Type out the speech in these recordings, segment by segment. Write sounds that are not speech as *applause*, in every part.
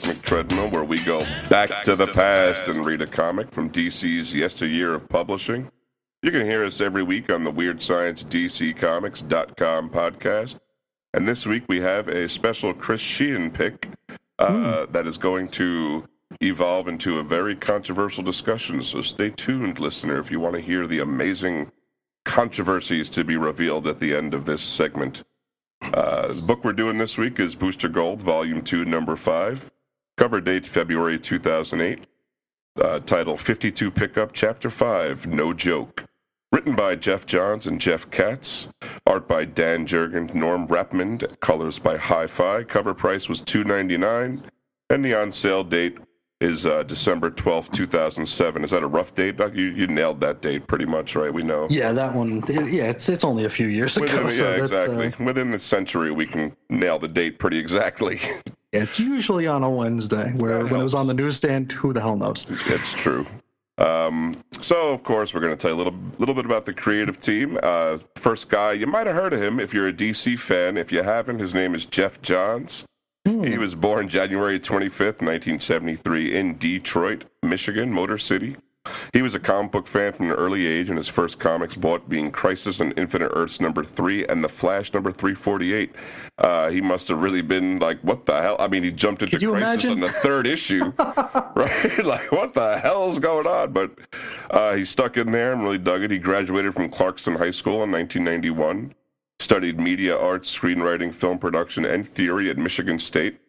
Cosmic Treadmill, where we go back, to the past and read a comic from DC's yesteryear of publishing. You can hear us every week on the Weird Science DCComics.com podcast. And this week we have a special Chris Sheehan pick uh, mm. that is going to evolve into a very controversial discussion. So stay tuned, listener, if you want to hear the amazing controversies to be revealed at the end of this segment. Uh, the book we're doing this week is Booster Gold, Volume 2, Number 5. Cover date February 2008. Uh, title 52 Pickup, Chapter 5, No Joke. Written by Geoff Johns and Jeff Katz. Art by Dan Jurgens, Norm Rapmund. Colors by Hi-Fi. Cover price was $2.99. And the on sale date is uh, December 12th, 2007. Is that a rough date? You, you nailed that date pretty much, right? We know. Yeah, that one. Yeah, it's it's only a few years ago. Within, so yeah, exactly. Uh... Within the century, we can nail the date pretty exactly. *laughs* it's usually on a Wednesday, where when it was on the newsstand, who the hell knows? It's true. Um, so, of course, we're going to tell you a little, little bit about the creative team. Uh, first guy, you might have heard of him if you're a DC fan. If you haven't, his name is Geoff Johns. Hmm. He was born January 25th, 1973, in Detroit, Michigan, Motor City. He was a comic book fan from an early age, and his first comics bought being Crisis and Infinite Earths number three and The Flash number 348. Uh, he must have really been like, what the hell? I mean, he jumped into Crisis imagine? on the third issue, *laughs* right? *laughs* like, what the hell's going on? But uh, he stuck in there and really dug it. He graduated from Clarkston High School in 1991 studied media arts, screenwriting, film production, and theory at Michigan State.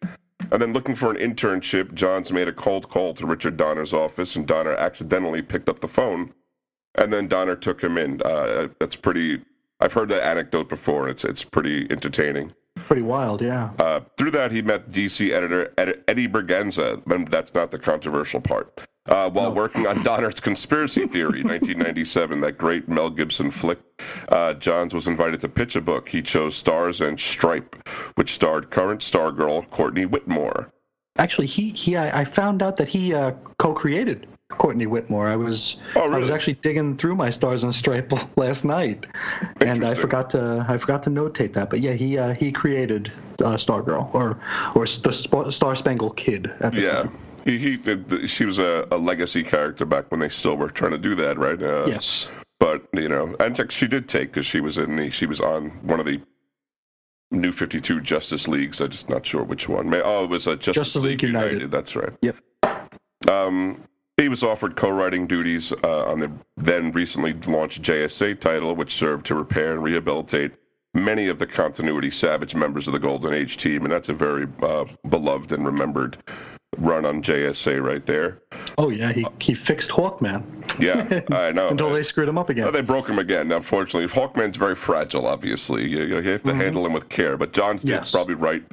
And then looking for an internship, Johns made a cold call to Richard Donner's office, and Donner accidentally picked up the phone. And then Donner took him in. Uh, that's pretty. I've heard that anecdote before. It's it's pretty entertaining. Pretty wild, yeah. Uh, through that, he met DC editor Eddie Berganza. And that's not the controversial part uh, while no. working on Donner's Conspiracy Theory, *laughs* 1997, that great Mel Gibson flick. Uh, Johns was invited to pitch a book. He chose Stars and Stripe, which starred current Stargirl Courtney Whitmore. Actually, he he I found out that he uh, co-created Courtney Whitmore. I was oh, really? I was actually digging through my Stars and Stripe *laughs* last night, and I forgot to I forgot to notate that. But yeah, he uh, he created uh, Stargirl or or the Star Spangled Kid. At the yeah. Time. He, he she was a, a, legacy character back when they still were trying to do that, right? Uh, yes. But you know, and she did take because she was in the she was on one of the New Fifty Two Justice Leagues. I'm just not sure which one. Oh, it was a Justice, Justice League, League United. United. That's right. Yep. Um, he was offered co-writing duties uh, on the then recently launched JSA title, which served to repair and rehabilitate many of the continuity Savage members of the Golden Age team, and that's a very uh, beloved and remembered run on JSA right there. Oh yeah, he he fixed Hawkman. Yeah, *laughs* I know. Until they screwed him up again. they broke him again. Unfortunately, Hawkman's very fragile. Obviously, you, you have to mm-hmm. handle him with care. But Johns did yes. probably right.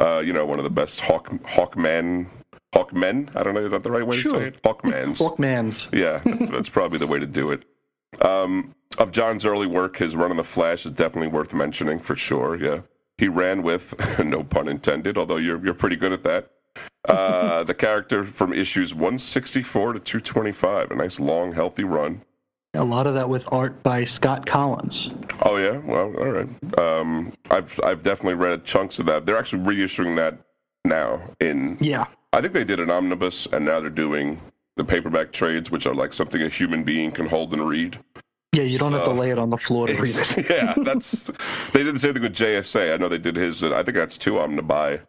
Uh, you know, one of the best Hawk Hawkman. Hawkmen? I don't know. Is that the right way sure. to say it? Hawkmans. Hawkmans. *laughs* Yeah, that's, that's probably the way to do it. Um, of Johns' early work, his run on the Flash is definitely worth mentioning for sure. Yeah, he ran with, *laughs* no pun intended, although you're you're pretty good at that. Uh, the character from issues 164 to 225. A nice, long, healthy run. A lot of that with art by Scott Kolins. Oh yeah, well, all right. Um, I've I've definitely read chunks of that. They're actually reissuing that now. In yeah, I think they did an omnibus, and now they're doing the paperback trades, which are like something a human being can hold and read. Yeah, you don't so, have to lay it on the floor to read it. *laughs* yeah, *laughs* that's they did the same thing with JSA. I know they did his. I think that's two omnibuy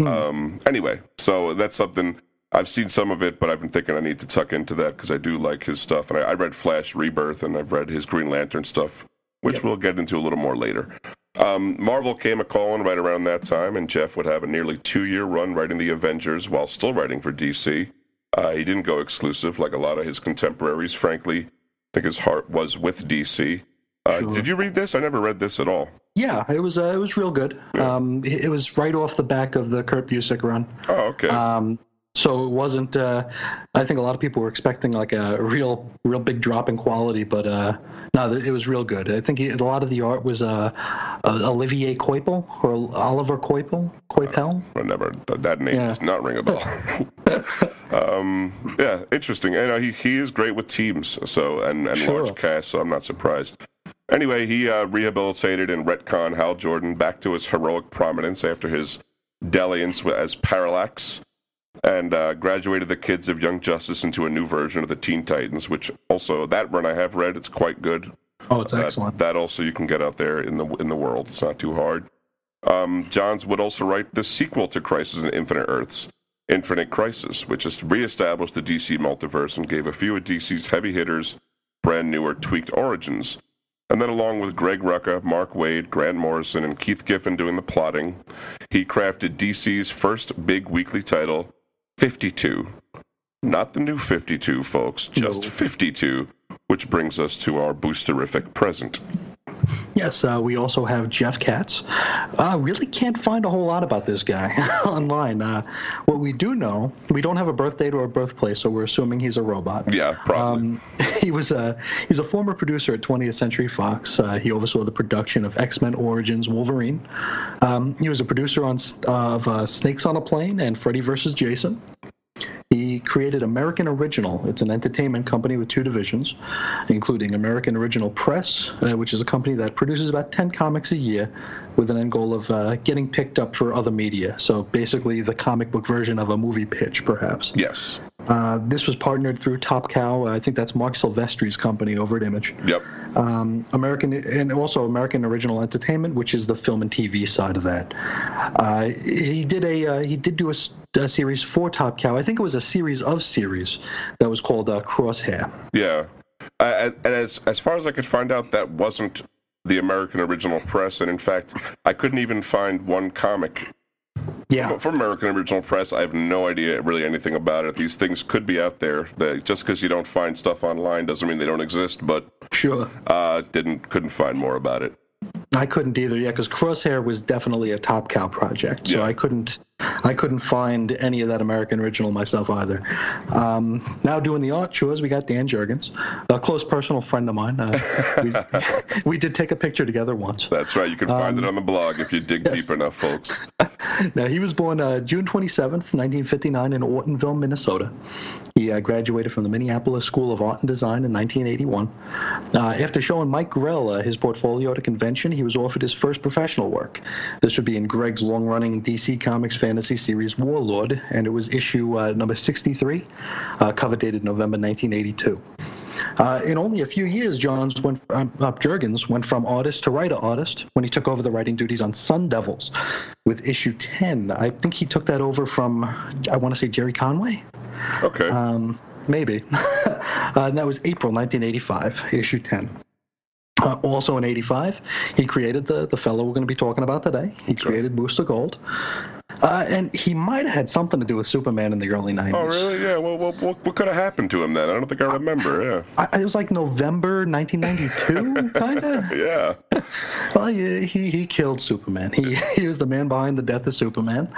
Mm. Um, anyway, so that's something I've seen some of it, but I've been thinking I need to tuck into that because I do like his stuff. And I, I, read Flash Rebirth and I've read his Green Lantern stuff, which yep. we'll get into a little more later. Um, Marvel came a calling right around that time, and Geoff would have a nearly two year run writing the Avengers while still writing for DC. Uh, he didn't go exclusive like a lot of his contemporaries, frankly. I think his heart was with DC. Uh, sure. Did you read this? I never read this at all. Yeah, it was uh, it was real good. Yeah. Um, it, was right off the back of the Kurt Busiek run. Oh, okay. Um, so it wasn't. Uh, I think a lot of people were expecting like a real, real big drop in quality, but uh, no, it was real good. I think a lot of the art was uh, uh Olivier Coipel or Oliver Coipel, Coipel. Uh, never that name yeah. does not ring a bell. *laughs* um, yeah, interesting. And uh, he he is great with teams, so and and sure. large cast, so I'm not surprised. Anyway, he uh, rehabilitated and retconned Hal Jordan back to his heroic prominence after his Dalliance as Parallax, and uh, graduated the kids of Young Justice into a new version of the Teen Titans, which also that run I have read. It's quite good. Oh, it's excellent. That also you can get out there in the in the world. It's not too hard. Um, Johns would also write the sequel to Crisis in Infinite Earths, Infinite Crisis, which has reestablished the DC multiverse and gave a few of DC's heavy hitters brand new or tweaked origins. And then, along with Greg Rucka, Mark Waid, Grant Morrison, and Keith Giffen doing the plotting, he crafted DC's first big weekly title, 52. Not the new 52, folks, just no. 52, which brings us to our boosterific present. Yes, uh, we also have Jeff Katz. Uh, really can't find a whole lot about this guy *laughs* online. Uh, what we do know, we don't have a birth date or a birthplace, so we're assuming he's a robot. Yeah, probably. Um, *laughs* he was a he's a former producer at 20th Century Fox. Uh, he oversaw the production of X Men Origins Wolverine. Um, he was a producer on of uh, Snakes on a Plane and Freddy vs. Jason. Created American Original. It's an entertainment company with two divisions, including American Original Press, uh, which is a company that produces about 10 comics a year with an end goal of uh, getting picked up for other media. So basically, the comic book version of a movie pitch, perhaps. Yes. Uh, this was partnered through Top Cow. I think that's Marc Silvestri's company over at Image. Yep. Um, American and also American Original Entertainment, which is the film and TV side of that. Uh, he did a uh, he did do a, a, series for Top Cow. I think it was a series of series that was called uh, Crosshair. Yeah. and as as far as I could find out, that wasn't the American Original Press, and in fact, I couldn't even find one comic yeah. But from American Original Press, I have no idea really anything about it. These things could be out there. That just because you don't find stuff online doesn't mean they don't exist. But sure, uh, didn't couldn't find more about it. I couldn't either. Yeah, because Crosshair was definitely a Top Cow project, so yeah. I couldn't I couldn't find any of that American original myself either. Um, now doing the art chores, we got Dan Jurgens, a close personal friend of mine. Uh, we, *laughs* we, did take a picture together once. That's right. You can find um, it on the blog if you dig *laughs* yes. deep enough, folks. *laughs* now he was born uh, June 27th, 1959, in Ortonville, Minnesota. He uh, graduated from the Minneapolis School of Art and Design in 1981. Uh, after showing Mike Grell uh, his portfolio at a convention, he was offered his first professional work. This would be in Grell's long-running DC Comics fantasy series Warlord, and it was issue uh, number 63, uh, cover dated November 1982. Uh, in only a few years, Johns went, um, uh, Jurgens went from artist to writer artist when he took over the writing duties on Sun Devils with issue 10. I think he took that over from, I want to say, Gerry Conway. Okay. Um, maybe. *laughs* uh, and that was April 1985, issue 10. Uh, also in 85, he created the, the fellow we're going to be talking about today. He created Booster Gold. Uh, and he might have had something to do with Superman in the early 90s. Oh, really? Yeah. Well, what, what could have happened to him then? I don't think I remember. Yeah. I, it was like November 1992, *laughs* kind of. yeah. *laughs* Well, he, he, he killed Superman. He, he was the man behind the death of Superman.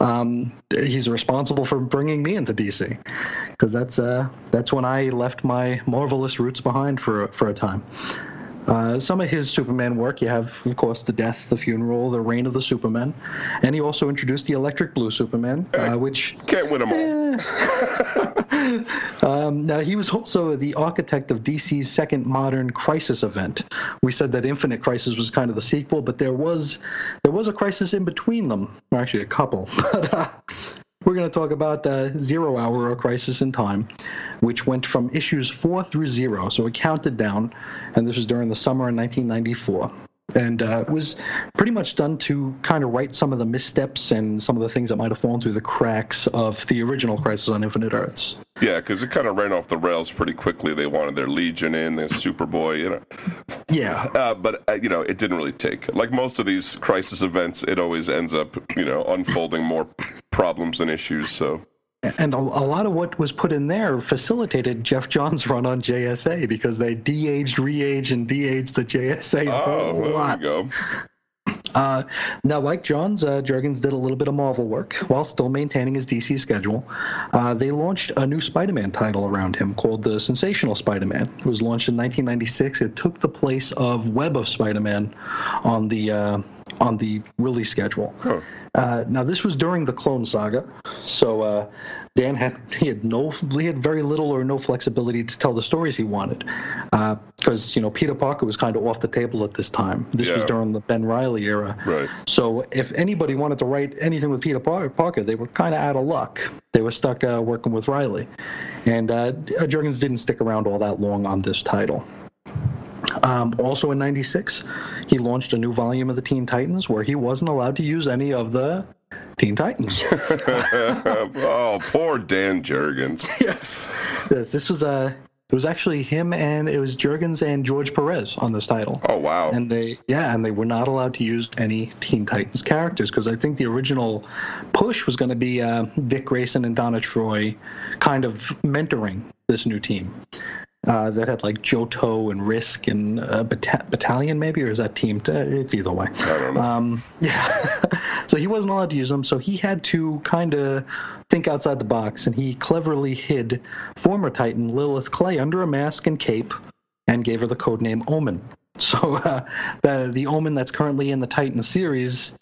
Um, he's responsible for bringing me into DC because that's, uh, that's when I left my marvelous roots behind for, for a time. Uh, some of his Superman work, you have, of course, The Death, The Funeral, The Reign of the Superman, and he also introduced the Electric Blue Superman, uh, which. Can't win them all. *laughs* Um, now, he was also the architect of DC's second modern crisis event. We said that Infinite Crisis was kind of the sequel, but there was there was a crisis in between them, or actually a couple. *laughs* But uh, we're going to talk about the Zero Hour or Crisis in Time, which went from issues four through zero. So it counted down, and this was during the summer of 1994 and uh, was pretty much done to kind of right some of the missteps and some of the things that might have fallen through the cracks of the original Crisis on Infinite Earths. Yeah, because it kind of ran off the rails pretty quickly. They wanted their Legion in, their Superboy, you know. Yeah. Uh, but uh, you know, it didn't really take. Like most of these crisis events, it always ends up, you know, unfolding more problems and issues. So and a, a, lot of what was put in there facilitated Geoff Johns' *laughs* run on JSA because they de-aged, re-aged, and de-aged the JSA a oh, whole lot. go. Uh, now, like Johns, uh, Jurgens did a little bit of Marvel work while still maintaining his DC schedule. Uh, they launched a new Spider-Man title around him called the Sensational Spider-Man. It was launched in 1996. It took the place of Web of Spider-Man on the uh, on the release schedule. Huh Uh, now this was during the Clone Saga, so uh, Dan had he had no he had very little or no flexibility to tell the stories he wanted, because uh, you know Peter Parker was kind of off the table at this time. This yeah. was during the Ben Riley era. Right. So if anybody wanted to write anything with Peter Parker, they were kind of out of luck. They were stuck uh, working with Riley, and uh, Jurgens didn't stick around all that long on this title. Um, also in 96, he launched a new volume of the Teen Titans where he wasn't allowed to use any of the Teen Titans. *laughs* oh, poor Dan Jurgens. *laughs* yes. Yes, this was a. Uh, it was actually him and it was Jurgens and George Perez on this title. Oh wow! And they yeah, and they were not allowed to use any Teen Titans characters because I think the original push was going to be uh, Dick Grayson and Donna Troy, kind of mentoring this new team uh, that had like Joto and Risk and a bata- battalion maybe, or is that team? Uh, it's either way. I don't know. Um, *laughs* yeah. *laughs* so he wasn't allowed to use them, so he had to kind of think outside the box, and he cleverly hid former Titan Lilith Clay under a mask and cape, and gave her the code name Omen. *laughs* So uh, the the Omen that's currently in the Titan series,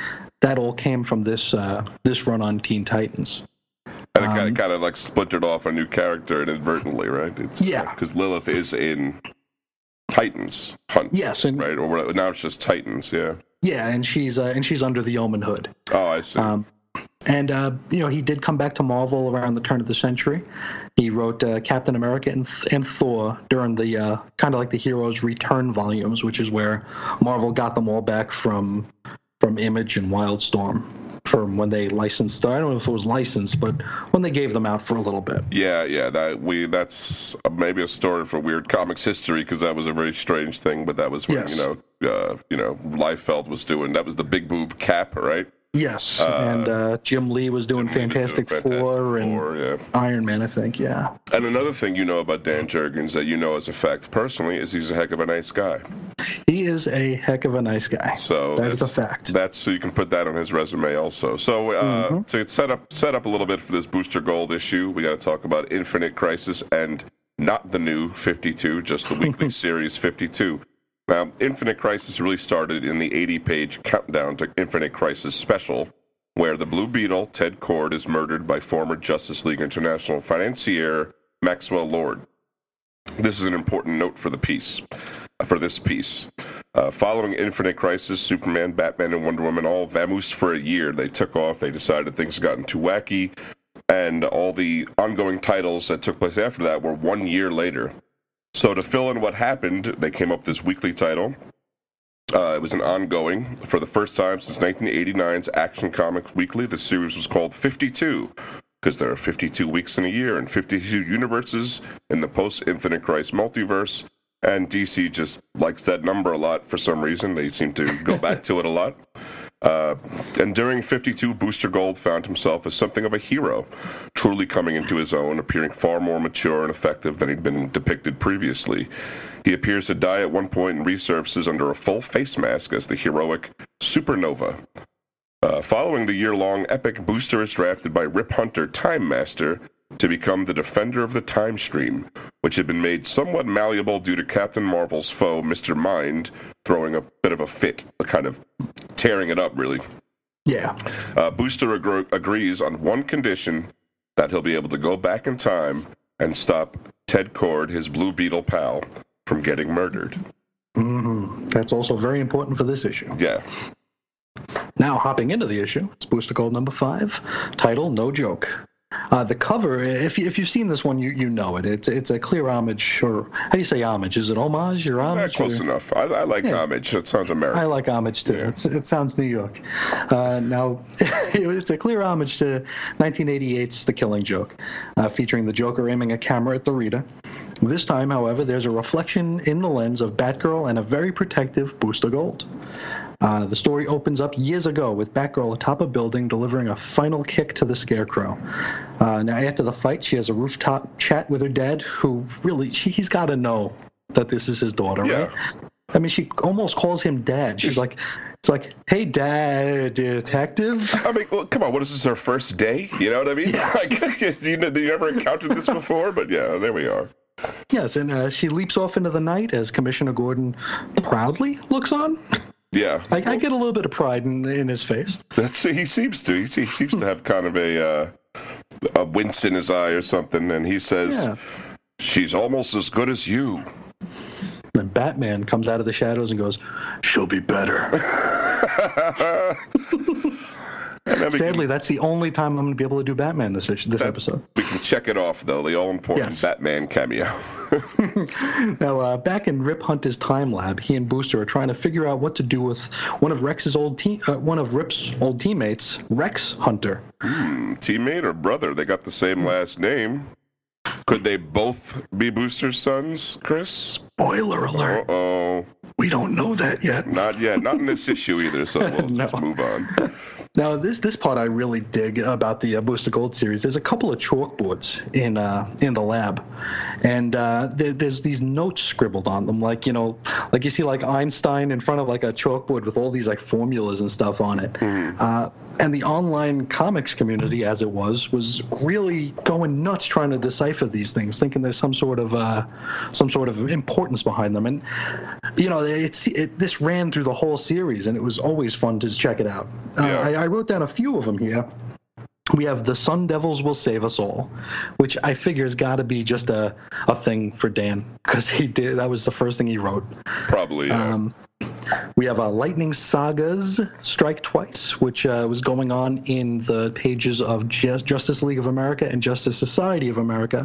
that all came from this uh, this run on Teen Titans. And it um, kind, of, kind of like splintered off a new character inadvertently, right? It's, yeah. Because Lilith is in Titans Hunt. Yes, and right. Or now it's just Titans. Yeah. Yeah, and she's uh, and she's under the Omen hood. Oh, I see. Um, and uh, you know he did come back to Marvel around the turn of the century. He wrote uh, Captain America and, and Thor during the uh, kind of like the Heroes Return volumes, which is where Marvel got them all back from from Image and Wildstorm from when they licensed. I don't know if it was licensed, but when they gave them out for a little bit. Yeah, yeah. That we that's maybe a story for weird comics history because that was a very strange thing. But that was when yes. you know, uh, you know, Liefeld was doing. That was the big boob cap, right? Yes, uh, and uh, Jim Lee was doing, Fantastic, doing Fantastic, Four, and yeah. Iron Man, I think. Yeah. And another thing you know about Dan Jurgens that you know as a fact personally is he's a heck of a nice guy. He is a heck of a nice guy. So that is a fact. That's so you can put that on his resume also. So uh, mm-hmm. to set up set up a little bit for this Booster Gold issue, we got to talk about Infinite Crisis and not the new 52, just the *laughs* weekly series 52. Now, Infinite Crisis really started in the 80 page countdown to Infinite Crisis special, where the Blue Beetle, Ted Kord, is murdered by former Justice League International financier Maxwell Lord. This is an important note for the piece, for this piece. Uh, following Infinite Crisis, Superman, Batman, and Wonder Woman all vamoosed for a year. They took off. They decided things had gotten too wacky, and all the ongoing titles that took place after that were one year later. So to fill in what happened, they came up with this weekly title. Uh, it was an ongoing for the first time since 1989's Action Comics Weekly. The series was called 52 because there are 52 weeks in a year and 52 universes in the post-Infinite Crisis multiverse. And DC just likes that number a lot for some reason. They seem to go back to it a lot. Uh, and during 52, Booster Gold found himself as something of a hero, truly coming into his own, appearing far more mature and effective than he'd been depicted previously. He appears to die at one point and resurfaces under a full face mask as the heroic Supernova. Uh, following the year long epic, Booster is drafted by Rip Hunter, Time Master, to become the defender of the time stream, which had been made somewhat malleable due to Captain Marvel's foe, Mr. Mind, throwing a bit of a fit, kind of tearing it up, really. Yeah. Uh, Booster ag- agrees on one condition that he'll be able to go back in time and stop Ted Kord, his Blue Beetle pal, from getting murdered. Mm-hmm. That's also very important for this issue. Yeah. Now, hopping into the issue, it's Booster Gold number five, title No Joke. Uh, the cover, if, you, if you've seen this one, you, you know it. It's it's a clear homage, or how do you say homage? Is it homage or homage? Yeah, close or? enough. I, I like yeah. homage. It sounds American. I like homage too. Yeah. it sounds New York. Uh, now, *laughs* it's a clear homage to 1988's The Killing Joke, uh, featuring the Joker aiming a camera at the Rita. This time, however, there's a reflection in the lens of Batgirl and a very protective Booster Gold. Uh, the story opens up years ago with Batgirl atop a building delivering a final kick to the Scarecrow. Uh, now, after the fight, she has a rooftop chat with her dad, who really, she, he's got to know that this is his daughter, yeah. right? I mean, she almost calls him dad. She's like, it's like, hey, dad, detective. I mean, well, come on, what is this, her first day? You know what I mean? Yeah. *laughs* like, *laughs* you, know, you ever encountered this before? But yeah, there we are. Yes, and uh, she leaps off into the night as Commissioner Gordon proudly looks on. Yeah, I, I, get a little bit of pride in, in his face. That's he seems to. He, he seems to have kind of a uh, a wince in his eye or something, and he says, yeah. "She's almost as good as you." Then Batman comes out of the shadows and goes, "She'll be better." *laughs* Sadly, can, that's the only time I'm going to be able to do Batman this this that, episode. We can check it off though. The all important yes. Batman cameo. *laughs* *laughs* now, uh, back in Rip Hunter's time lab, he and Booster are trying to figure out what to do with one of Rex's old team, uh, one of Rip's old teammates, Rex Hunter. Hmm, teammate or brother? They got the same last name. Could they both be Booster's sons, Chris? Spoiler alert. oh. We don't know that yet. Not yet. Not in this *laughs* issue either, so we'll no. just move on. Now, this this part I really dig about the uh, Booster Gold series. There's a couple of chalkboards in uh, in the lab, and uh, there, there's these notes scribbled on them, like you know, like you see like Einstein in front of like a chalkboard with all these like formulas and stuff on it. Mm-hmm and the online comics community, as it was, was really going nuts trying to decipher these things, thinking there's some sort of uh, some sort of importance behind them. And you know, it's it, this ran through the whole series, and it was always fun to check it out. Uh, yeah. I, I wrote down a few of them here we have the Sun Devils will save us all, which I figure has got to be just a, a thing for Dan because he did that was the first thing he wrote. Probably. Yeah. Um, we have a Lightning Sagas Strike Twice, which uh, was going on in the pages of Just, Justice League of America and Justice Society of America,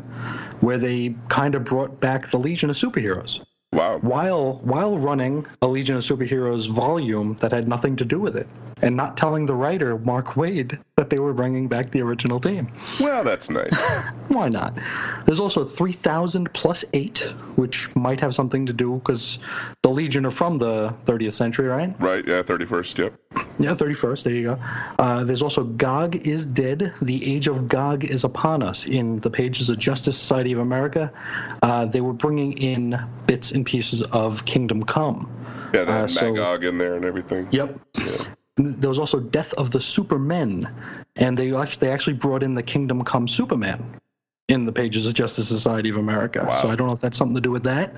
where they kind of brought back the Legion of Superheroes. Wow. While while running a Legion of Superheroes volume that had nothing to do with it, and not telling the writer Mark Waid, that they were bringing back the original team. Well, that's nice. *laughs* Why not? There's also 3000 plus 8, which might have something to do because the Legion are from the 30th century, right? Right, yeah, 31st, yep. Yeah, 31st, there you go. Uh, there's also Gog is Dead. The Age of Gog is Upon Us in the pages of Justice Society of America. Uh, they were bringing in bits and pieces of Kingdom Come. Yeah, that uh, Magog so, in there and everything. Yep. Yeah there was also Death of the Supermen, and they actually they actually brought in the Kingdom Come Superman in the pages of Justice Society of America. Wow. So I don't know if that's something to do with that.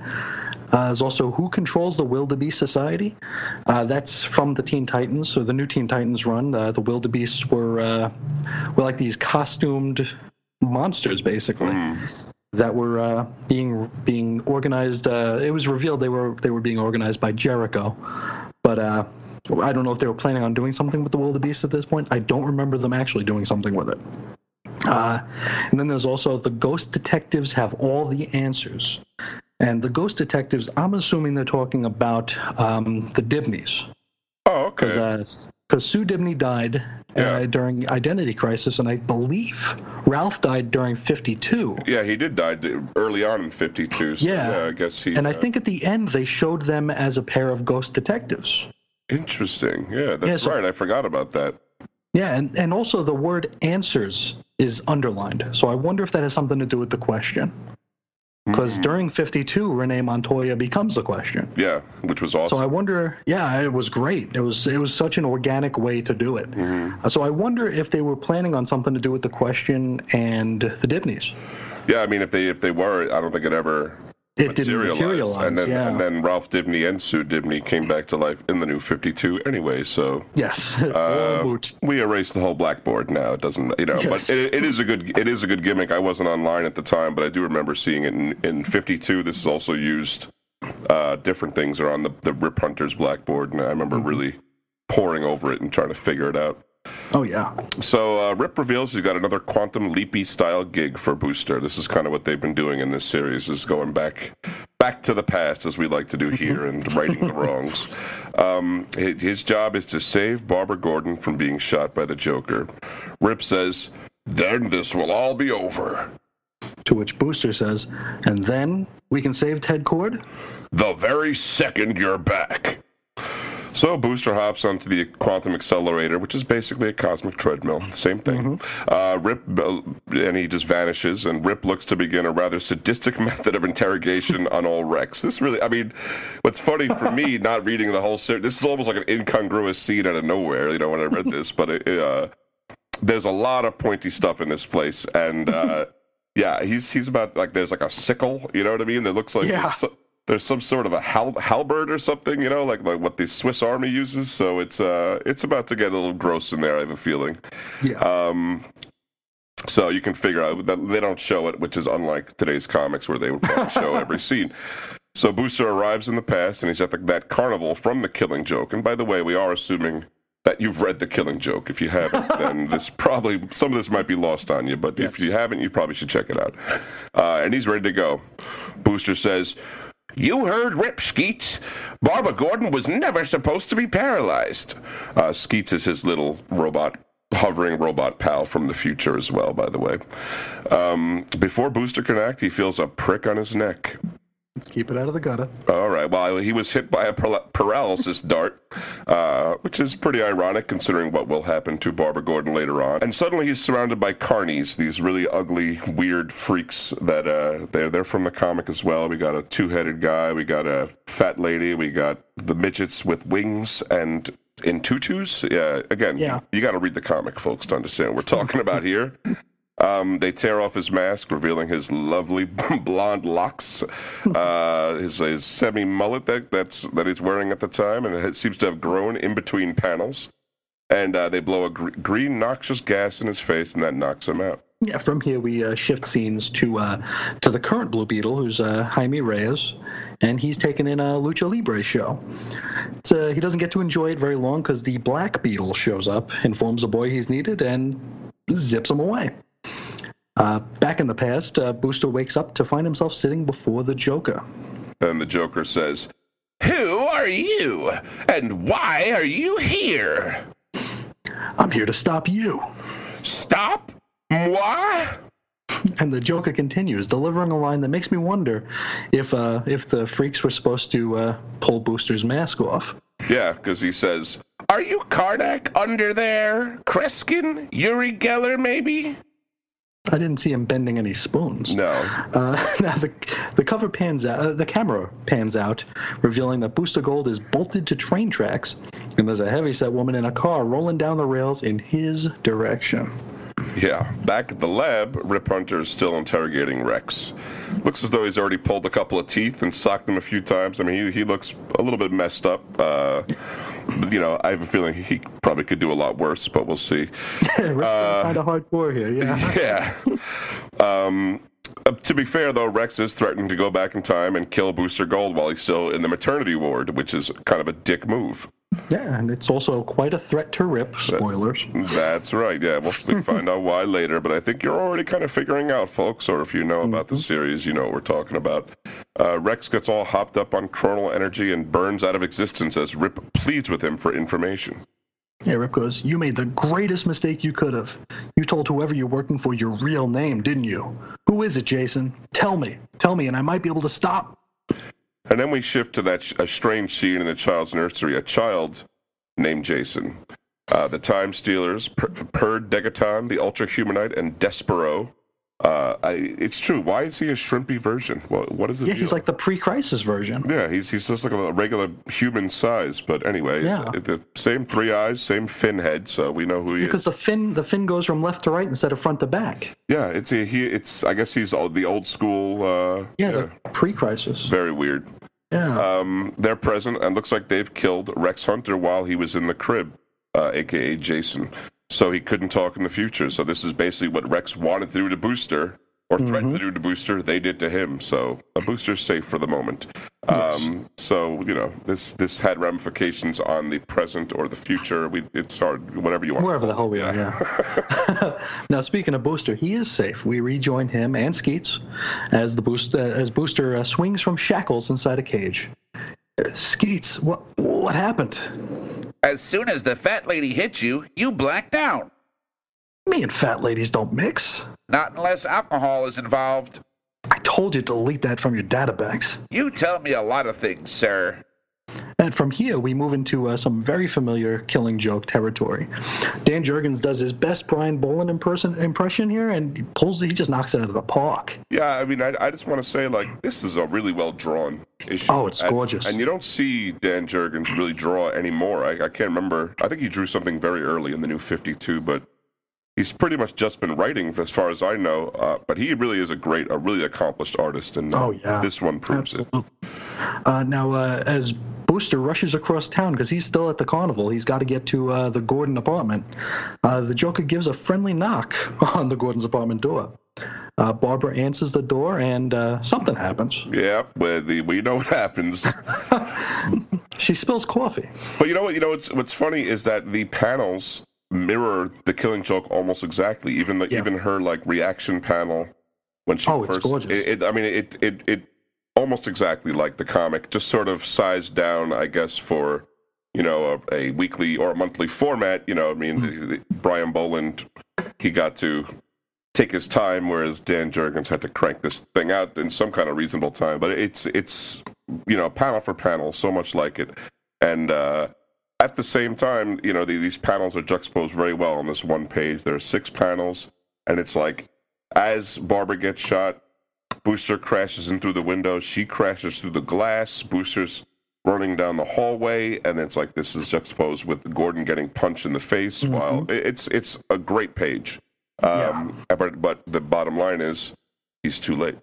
Uh, there's also Who Controls the Wildebeest Society. Uh, that's from the Teen Titans. So the new Teen Titans run, uh, the Wildebeests were uh, were like these costumed monsters, basically. Mm. That were uh, being being organized. Uh, it was revealed they were they were being organized by Jericho, but I don't know if they were planning on doing something with the wildebeest at this point. I don't remember them actually doing something with it. Uh, and then there's also the ghost detectives have all the answers. And the ghost detectives, I'm assuming they're talking about um, the Dibneys. Oh, okay. Because uh, Sue Dibney died uh, yeah. uh, during Identity Crisis, and I believe Ralph died during 52. Yeah, he did die early on in 52. So yeah. yeah. I guess he. And I uh, think at the end they showed them as a pair of ghost detectives. Interesting. Yeah, that's yeah, so, right. I forgot about that. Yeah, and, and also the word answers is underlined. So I wonder if that has something to do with the question. Because mm-hmm. during 52, Renee Montoya becomes the question. Yeah, which was awesome. So I wonder, yeah, it was great. It was it was such an organic way to do it. Mm-hmm. Uh, so I wonder if they were planning on something to do with the question and the Dibneys. Yeah, I mean, if they if they were, I don't think it ever it didn't materialize. And then, yeah. and then Ralph Dibney and Sue Dibney came back to life in the new 52 anyway. So yes, *laughs* uh, we erased the whole blackboard now. It doesn't, you know, yes. but it, it is a good it is a good gimmick. I wasn't online at the time, but I do remember seeing it in, in 52. This is also used. Uh, different things are on the, the Rip Hunter's blackboard, and I remember mm-hmm. really poring over it and trying to figure it out. Oh yeah. So uh, Rip reveals he's got another quantum leapy style gig for Booster. This is kind of what they've been doing in this series, is going back back to the past, as we like to do here, and righting the wrongs. Um, his job is to save Barbara Gordon from being shot by the Joker. Rip says, "Then this will all be over." To which Booster says, "And then we can save Ted Kord." The very second you're back. So Booster hops onto the quantum accelerator, which is basically a cosmic treadmill. Same thing. Mm-hmm. Uh, Rip, uh, and he just vanishes, and Rip looks to begin a rather sadistic *laughs* method of interrogation on all Rex. This really, I mean, what's funny for me, *laughs* not reading the whole series, this is almost like an incongruous scene out of nowhere, you know, when I read this, but it, uh, there's a lot of pointy stuff in this place, and uh, *laughs* yeah, he's he's about like there's like a sickle, you know what I mean? That looks like yeah there's some sort of a hal- halberd or something, you know, like like what the Swiss Army uses. So it's uh it's about to get a little gross in there. I have a feeling. Yeah. Um, so you can figure out that they don't show it, which is unlike today's comics where they would *laughs* probably show every scene. So Booster arrives in the past and he's at the, that carnival from the Killing Joke. And by the way, we are assuming that you've read the Killing Joke. If you haven't, *laughs* then this probably some of this might be lost on you. But yes. if you haven't, you probably should check it out. Uh, and he's ready to go. Booster says, "You heard Rip Skeets. Barbara Gordon was never supposed to be paralyzed." Uh, Skeets is his little robot hovering robot pal from the future as well, by the way. Um, before Booster can act, he feels a prick on his neck. Let's keep it out of the gutter. All right. Well, he was hit by a paralysis dart, uh, which is pretty ironic considering what will happen to Barbara Gordon later on. And suddenly he's surrounded by carnies, these really ugly, weird freaks that uh, they're, they're from the comic as well. We got a two headed guy, we got a fat lady, we got the midgets with wings and in tutus. Yeah, again, yeah. you, you got to read the comic, folks, to understand what we're talking about here. *laughs* Um, they tear off his mask, revealing his lovely *laughs* blonde locks, uh, his, his semi mullet that that's that he's wearing at the time, and it seems to have grown in between panels. And uh, they blow a gr- green noxious gas in his face, and that knocks him out. Yeah, from here we uh, shift scenes to uh, to the current Blue Beetle, who's uh, Jaime Reyes, and he's taken in a Lucha Libre show. Uh, he doesn't get to enjoy it very long because the Black Beetle shows up, informs the boy he's needed, and zips him away. Uh, back in the past, uh, Booster wakes up to find himself sitting before the Joker. And the Joker says, Who are you? And why are you here? I'm here to stop you. Stop? Moi? And the Joker continues, delivering a line that makes me wonder if uh, if the freaks were supposed to uh, pull Booster's mask off. Yeah, because he says, "Are you Karnak under there? Kreskin, Uri Geller, maybe?" I didn't see him bending any spoons. No. Uh, *laughs* now the the cover pans out. Uh, the camera pans out, revealing that Booster Gold is bolted to train tracks, and there's a heavyset woman in a car rolling down the rails in his direction. Yeah, back at the lab, Rip Hunter is still interrogating Rex. Looks as though he's already pulled a couple of teeth and socked them a few times. I mean, he, he looks a little bit messed up. Uh, you know, I have a feeling he probably could do a lot worse, but we'll see. *laughs* uh, kind of hardcore here, yeah. *laughs* Yeah. Um, uh, to be fair, though, Rex is threatening to go back in time and kill Booster Gold while he's still in the maternity ward, which is kind of a dick move. Yeah, and it's also quite a threat to Rip. Spoilers. That, that's right. Yeah, we'll find out why later, but I think you're already kind of figuring out, folks, or if you know about mm-hmm. the series, you know what we're talking about. Uh, Rex gets all hopped up on chronal energy and burns out of existence as Rip pleads with him for information. Yeah, Rip goes, You made the greatest mistake you could have. You told whoever you're working for your real name, didn't you? Who is it, Jason? Tell me. Tell me, and I might be able to stop. And then we shift to that sh- a strange scene in a child's nursery. A child named Jason. Uh, the Time Stealers, per- Perd Degaton, the Ultra Humanite, and Despero uh, I, it's true. Why is he a shrimpy version? What, what is it? Yeah, deal? he's like the pre-crisis version. Yeah, he's he's just like a regular human size. But anyway, yeah. the same three eyes, same fin head, so we know who he because is. Because the fin the fin goes from left to right instead of front to back. Yeah, it's a, he. It's I guess he's all, the old school. Uh, yeah, yeah, the pre-crisis. Very weird. Yeah. Um, they're present and looks like they've killed Rex Hunter while he was in the crib, uh, aka Jason so he couldn't talk in the future. So this is basically what Rex wanted do to Booster, or threatened mm-hmm. to do to Booster. They did to him. So a Booster's safe for the moment. Yes. Um, so you know this this had ramifications on the present or the future. We it's hard, whatever you want. Wherever the hell we are. Yeah. *laughs* now speaking of Booster, he is safe. We rejoin him and Skeets as the boost uh, as Booster uh, swings from shackles inside a cage. Uh, Skeets, what what happened? As soon as the fat lady hit you, you blacked out. Me and fat ladies don't mix. Not unless alcohol is involved. I told you to delete that from your databanks. You tell me a lot of things, sir. And from here, we move into uh, some very familiar Killing Joke territory. Dan Jurgens does his best Brian Bolland imperson- impression here, and he pulls, he just knocks it out of the park. Yeah, I mean, I, I just want to say, like, this is a really well drawn issue. Oh, it's and, gorgeous. And you don't see Dan Jurgens really draw anymore. I, I can't remember. I think he drew something very early in the new 52, but he's pretty much just been writing as far as I know. Uh, but he really is a great, a really accomplished artist, and uh, oh, yeah. this one proves Absolutely. it. Uh, now, uh, as Booster rushes across town because he's still at the carnival. He's got to get to uh, the Gordon apartment. Uh, the Joker gives a friendly knock *laughs* on the Gordon's apartment door. Uh, Barbara answers the door, and uh, something happens. Yeah, the, we know what happens. *laughs* *laughs* she spills coffee. But you know what? You know what's what's funny is that the panels mirror the Killing Joke almost exactly. Even the, yeah. even her like reaction panel when she oh, first. It's gorgeous. It, it, I mean, it it it almost exactly like the comic, just sort of sized down, I guess, for you know a, a weekly or a monthly format. You know, I mean, mm. the, the, Brian Bolland he got to take his time, whereas Dan Jurgens had to crank this thing out in some kind of reasonable time. But it's it's you know panel for panel, so much like it, and uh, at the same time, you know the, these panels are juxtaposed very well on this one page. There are six panels, and it's like as Barbara gets shot, Booster crashes in through the window. She crashes through the glass. Booster's running down the hallway, and it's like this is juxtaposed with Gordon getting punched in the face. Mm-hmm. While it's it's a great page, um, yeah. but but the bottom line is he's too late.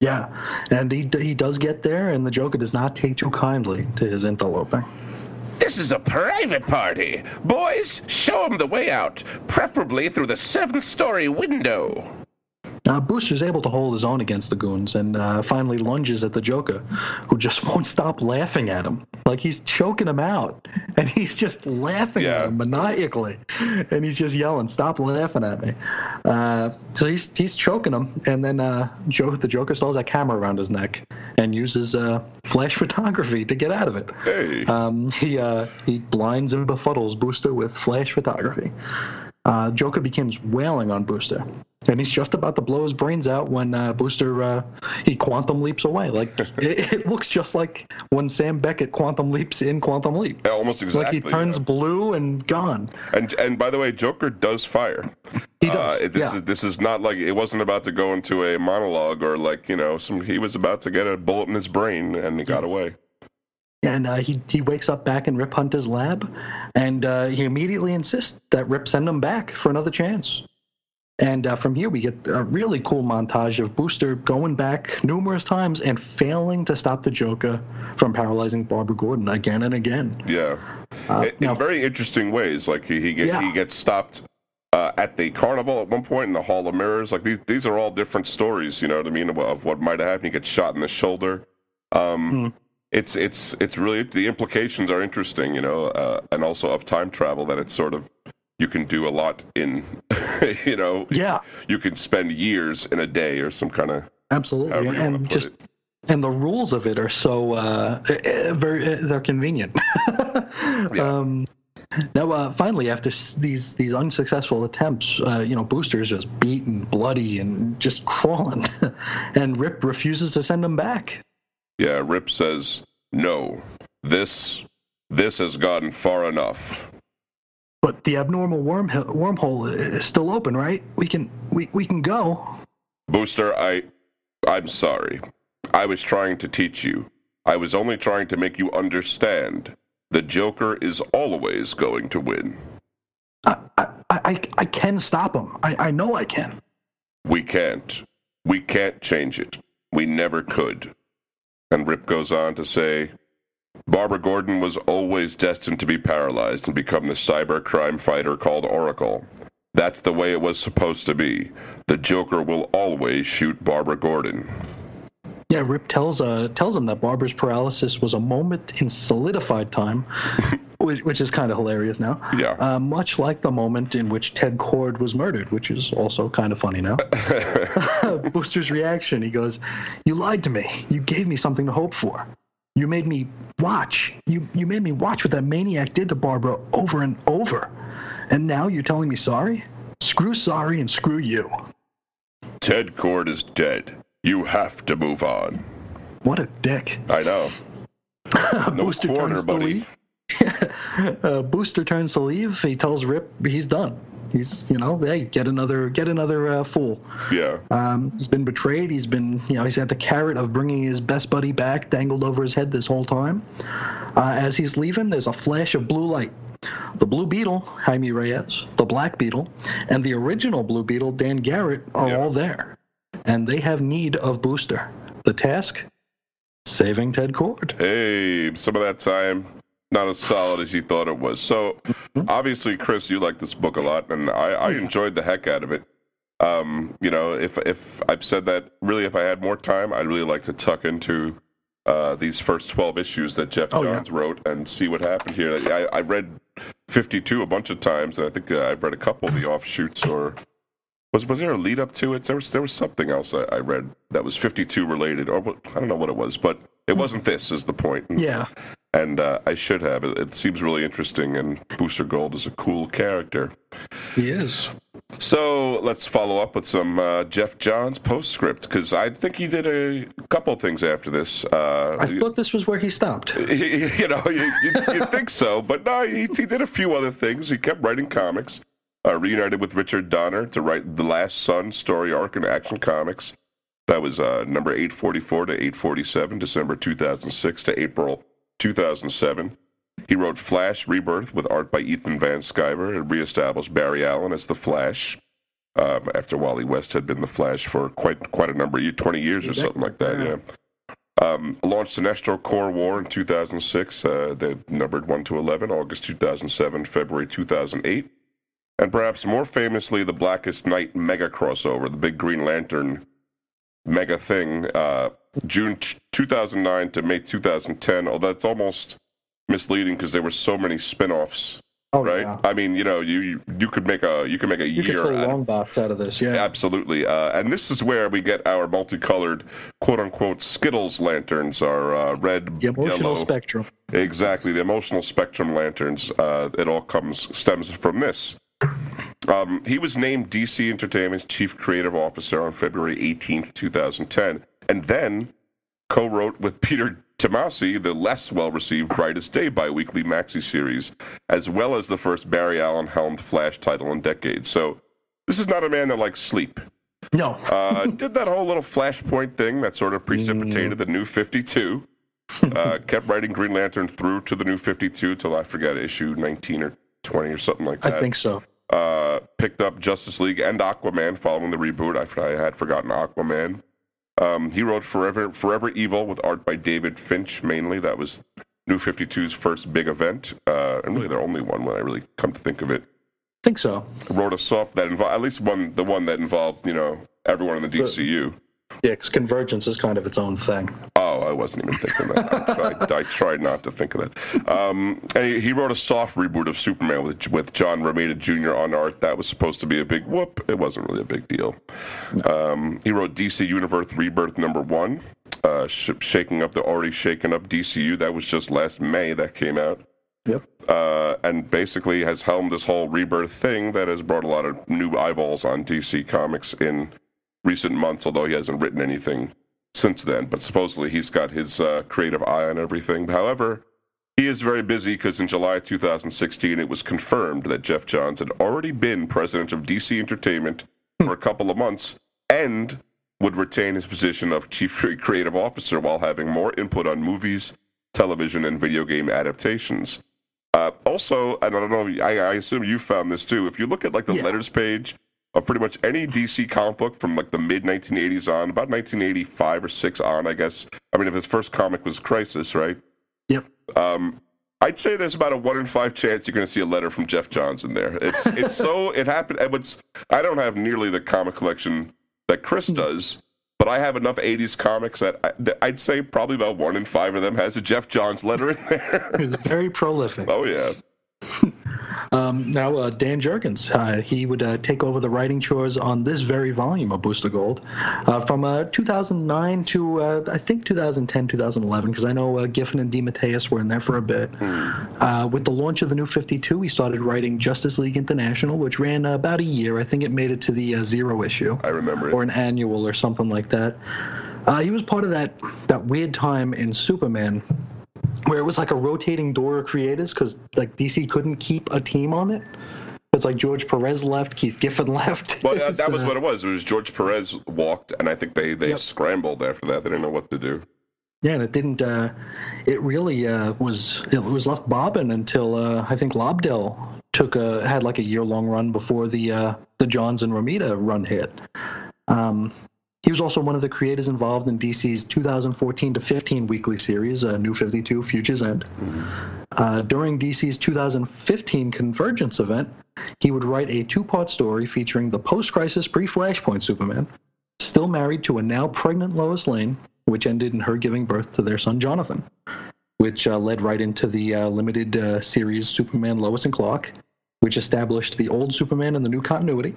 Yeah, and he he does get there, and the Joker does not take too kindly to his interloping. This is a private party. Boys, show him the way out, preferably through the seventh story window. Uh, Booster is able to hold his own against the goons and uh, finally lunges at the Joker, who just *laughs* won't stop laughing at him. Like he's choking him out, and *laughs* he's just laughing yeah. at him maniacally, and he's just yelling, "Stop laughing at me!" Uh, so he's he's choking him, and then uh, Joe, the Joker stalls a camera around his neck and uses uh, flash *laughs* photography to get out of it. Hey. Um, he uh, he blinds and befuddles Booster with flash photography. Uh, Joker begins wailing on Booster, and he's just about to blow his brains out when uh, Booster uh, he quantum leaps away. Like *laughs* it, it, looks just like when Sam Beckett quantum leaps in Quantum Leap. Yeah, almost exactly. Like he turns yeah. blue and gone. And and by the way, Joker does fire. He does. Uh, this yeah. is this is not like it wasn't about to go into a monologue or like you know some. He was about to get a bullet in his brain and he got away and uh, he he wakes up back in Rip Hunter's lab, and uh, he immediately insists that Rip send him back for another chance. And uh, from here, we get a really cool montage of Booster going back numerous times and failing to stop the Joker from paralyzing Barbara Gordon again and again. Yeah, uh, in, now, in, very interesting ways. Like he he, get, yeah. he gets stopped uh, at the carnival at one point in the Hall of Mirrors. Like these these are all different stories. You know what I mean of, what might have happened. He gets shot in the shoulder. Um, mm it's it's it's really the implications are interesting, you know, uh, and also of time travel that it's sort of you can do a lot in, *laughs* you know, yeah, you can spend years in a day or some kind of absolutely, and just it. and the rules of it are so uh, eh, eh, very eh, they're convenient. *laughs* yeah. um, now, uh, finally, after these these unsuccessful attempts, uh, you know, Booster's just beaten, bloody, and just *laughs* crawling, and Rip refuses to send him back. Yeah, Rip says, no, this, this has gotten far enough. But the abnormal worm wormhole is still open, right? We can, we, we can go. Booster, I, I'm sorry. I was trying to teach you. I was only trying to make you understand. The Joker is always going to win. I, I, I, I can stop him. I, I know I can. We can't. We can't change it. We never could. And Rip goes on to say, Barbara Gordon was always destined to be paralyzed and become the cyber crime fighter called Oracle. That's the way it was supposed to be. The Joker will always shoot Barbara Gordon. Yeah, Rip tells uh tells him that Barbara's paralysis was a moment in solidified time, *laughs* which, which is kind of hilarious now. Yeah. Uh, much like the moment in which Ted Kord was murdered, which is also kind of funny now. *laughs* *laughs* Booster's reaction: He goes, "You lied to me. You gave me something to hope for. You made me watch. You you made me watch what that maniac did to Barbara over and over, and now you're telling me sorry? Screw sorry and screw you." Ted Kord is dead. You have to move on. What a dick. I know. *laughs* no Booster corner, turns buddy. *laughs* uh, Booster turns to leave. He tells Rip he's done. He's, you know, hey, get another, get another uh, fool. Yeah. Um, he's been betrayed. He's been, you know, he's had the carrot of bringing his best buddy back dangled over his head this whole time. Uh, as he's leaving, there's a flash of blue light. The Blue Beetle, Jaime Reyes, the Black Beetle, and the original Blue Beetle, Dan Garrett, are yeah. all there and they have need of Booster. The task? Saving Ted Kord. Hey, some of that time not as solid as you thought it was. So, mm-hmm. obviously, Chris, you like this book a lot, and I, I enjoyed the heck out of it. Um, you know, if if I've said that, really, if I had more time, I'd really like to tuck into uh, these first twelve issues that Geoff oh, Johns yeah. wrote and see what happened here. I, I read fifty two a bunch of times, and I think uh, I've read a couple of the offshoots. Or was was there a lead up to it? There was there was something else I, I read that was fifty two related, or I don't know what it was, but it hmm. wasn't this. Is the point? Yeah and uh, I should have. It, it, seems really interesting, and Booster Gold is a cool character. He is. So let's follow up with some uh, Geoff Johns postscript because I think he did a couple things after this. Uh, I thought this was where he stopped. *laughs* You know, you, you, you think so, but no, he, he, did a few other things. He kept writing comics. Uh, reunited with Richard Donner to write the Last Son story arc in Action Comics. That was uh, number 844 to 847, December 2006 to April 2007. He wrote Flash Rebirth with art by Ethan Van Sciver and reestablished Barry Allen as the Flash. Um, after Wally West had been the Flash for quite quite a number of years, 20 years or something like that. Yeah. Um, launched Sinestro Corps War in 2006. Uh, they numbered 1 to 11, August 2007, February 2008. And perhaps more famously, the Blackest Night mega crossover, the big Green Lantern mega thing, uh, June 2009 to May 2010. Although that's almost misleading because there were so many spin-offs. Oh, right. Yeah. I mean, you know, you you could make a you could make a you year. Could long box out of this, yeah. Absolutely, uh, and this is where we get our multicolored, quote unquote, Skittles lanterns, our uh, red, the emotional yellow. spectrum. Exactly, the emotional spectrum lanterns. Uh, it all comes stems from this. Um, he was named DC Entertainment's chief creative officer on February 18, 2010, and then co wrote with *laughs* Peter Tomasi the less well received Brightest Day biweekly maxi series, as well as the first Barry Allen helmed Flash title in decades. So this is not a man that likes sleep. No. uh, *laughs* did that whole little Flashpoint thing that sort of precipitated mm. the new 52. uh, *laughs* kept writing Green Lantern through to the new 52 till I forget issue 19 or 20 or something like that. I think so. Uh, picked up Justice League and Aquaman following the reboot. I, I had forgotten Aquaman. Um, he wrote Forever Forever Evil with art by David Finch mainly. That was New 52's first big event, uh, and really their only one when I really come to think of it. I think so. Wrote a soft that involved at least one, the one that involved you know everyone in the DCU. Yeah, because convergence is kind of its own thing. Oh, I wasn't even thinking that. I, tried, *laughs* I tried not to think of that. Um, he, he, wrote a soft reboot of Superman with with John Romita Jr. on art. That was supposed to be a big whoop. It wasn't really a big deal. Um, he wrote DC Universe Rebirth number one, uh, sh- shaking up the already shaken up DCU. That was just last May that came out. Yep. Uh, and basically has helmed this whole rebirth thing that has brought a lot of new eyeballs on DC Comics in recent months, although he hasn't written anything since then. But supposedly he's got his uh, creative eye on everything. However, he is very busy because in July 2016 it was confirmed that Geoff Johns had already been president of DC Entertainment for a couple of months and would retain his position of chief creative officer while having more input on movies, television, and video game adaptations. Uh, also, and I don't know, I, I, assume you found this too. If you look at like the yeah. letters page of pretty much any DC comic book from like the mid 1980s on, about 1985 or six on, I guess. I mean, if his first comic was Crisis, right? Yep. Um, I'd say there's about a one in five chance you're going to see a letter from Geoff Johns in there. It's it's so *laughs* it happened. I don't have nearly the comic collection that Chris hmm. does, but I have enough 80s comics that, I, that I'd say probably about one in five of them has a Geoff Johns letter in there. He was very prolific. Oh yeah. *laughs* Um, now, uh, Dan Jurgens, uh, he would uh, take over the writing chores on this very volume of Booster Gold uh, from uh, 2009 to, uh, I think, 2010, 2011, because I know Giffen and DeMatteis were in there for a bit. Mm. with the launch of the new 52, he started writing Justice League International, which ran about a year. I think it made it to the zero issue. I remember it. Or an annual or something like that. he was part of that, that weird time in Superman where it was like a rotating door of creators because like DC couldn't keep a team on it. It's like George Perez left, Keith Giffen *laughs* left. Well, yeah, that was what it was. It was George Perez walked, and I think they they yep. scrambled after that. They didn't know what to do. Yeah, and it didn't. Uh, it really uh, was. It was left bobbing until uh, I think Lobdell took a had like a year long run before the uh, the Johns and Romita run hit. Um, he was also one of the creators involved in DC's 2014 to 15 weekly series, uh, New 52 Future's End. Mm-hmm. Uh, during DC's 2015 Convergence event, he would write a two part story featuring the post crisis pre Flashpoint Superman, still married to a now pregnant Lois Lane, which ended in her giving birth to their son Jonathan, which uh, led right into the uh, limited uh, series Superman Lois and Clark, which established the old Superman in the new continuity,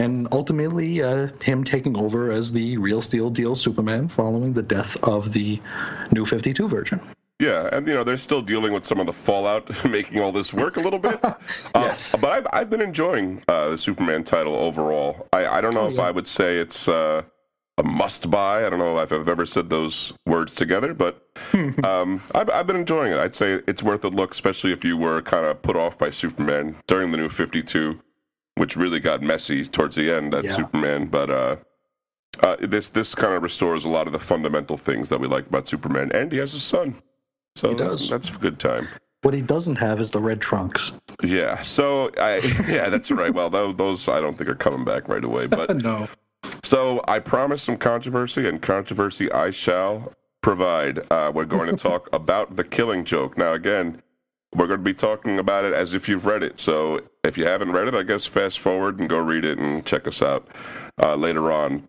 and ultimately uh, him taking over as the real Steel Deal Superman following the death of the new 52 version. Yeah, and you know they're still dealing with some of the fallout, *laughs* making all this work a little bit. *laughs* yes, uh, but I've I've been enjoying uh, the Superman title overall. I I don't know oh, if yeah. I would say it's uh, a must buy. I don't know if I've ever said those words together, but *laughs* um, I've, I've been enjoying it. I'd say it's worth a look, especially if you were kind of put off by Superman during the new 52, which really got messy towards the end at yeah. Superman. But uh, uh, this this kind of restores a lot of the fundamental things that we like about Superman, and he has a son, so that's, that's a good time. What he doesn't have is the red trunks. Yeah. So I *laughs* yeah, that's right. Well, those I don't think are coming back right away. But *laughs* no. So I promise some controversy, and controversy I shall provide. Uh, we're going to talk *laughs* about the Killing Joke. Now, again, we're going to be talking about it as if you've read it. So if you haven't read it, I guess fast forward and go read it and check us out uh, later on.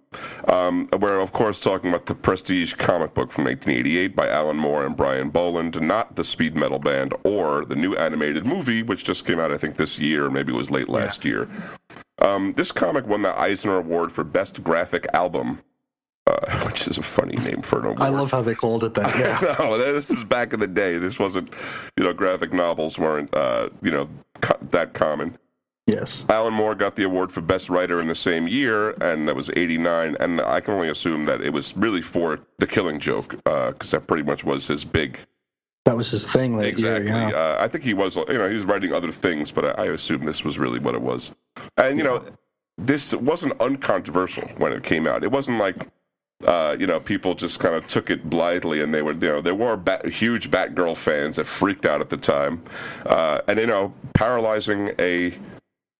Um, we're, of course, talking about the Prestige comic book from 1988 by Alan Moore and Brian Bolland, not the Speed Metal Band or the new animated movie, which just came out, I think, this year. Maybe it was late last yeah. year. Um, this comic won the Eisner Award for Best Graphic Album, uh, *laughs* which is a funny name for an award. I love how they called it that. *laughs* Yeah. no, this is back in the day. This wasn't, you know, graphic novels weren't, uh, you know, co- that common. Yes. Alan Moore got the award for Best Writer in the same year, and that was 89. And I can only assume that it was really for The Killing Joke, because uh, that pretty much was his big that was his thing that exactly. year. Yeah. Uh, I think he was, you know, he was writing other things, but I, I assume this was really what it was. And you know, this wasn't uncontroversial when it came out. It wasn't like, uh, you know, people just kind of took it blithely, and they were, you know, there were bat- huge Batgirl fans that freaked out at the time, uh, and you know, paralyzing a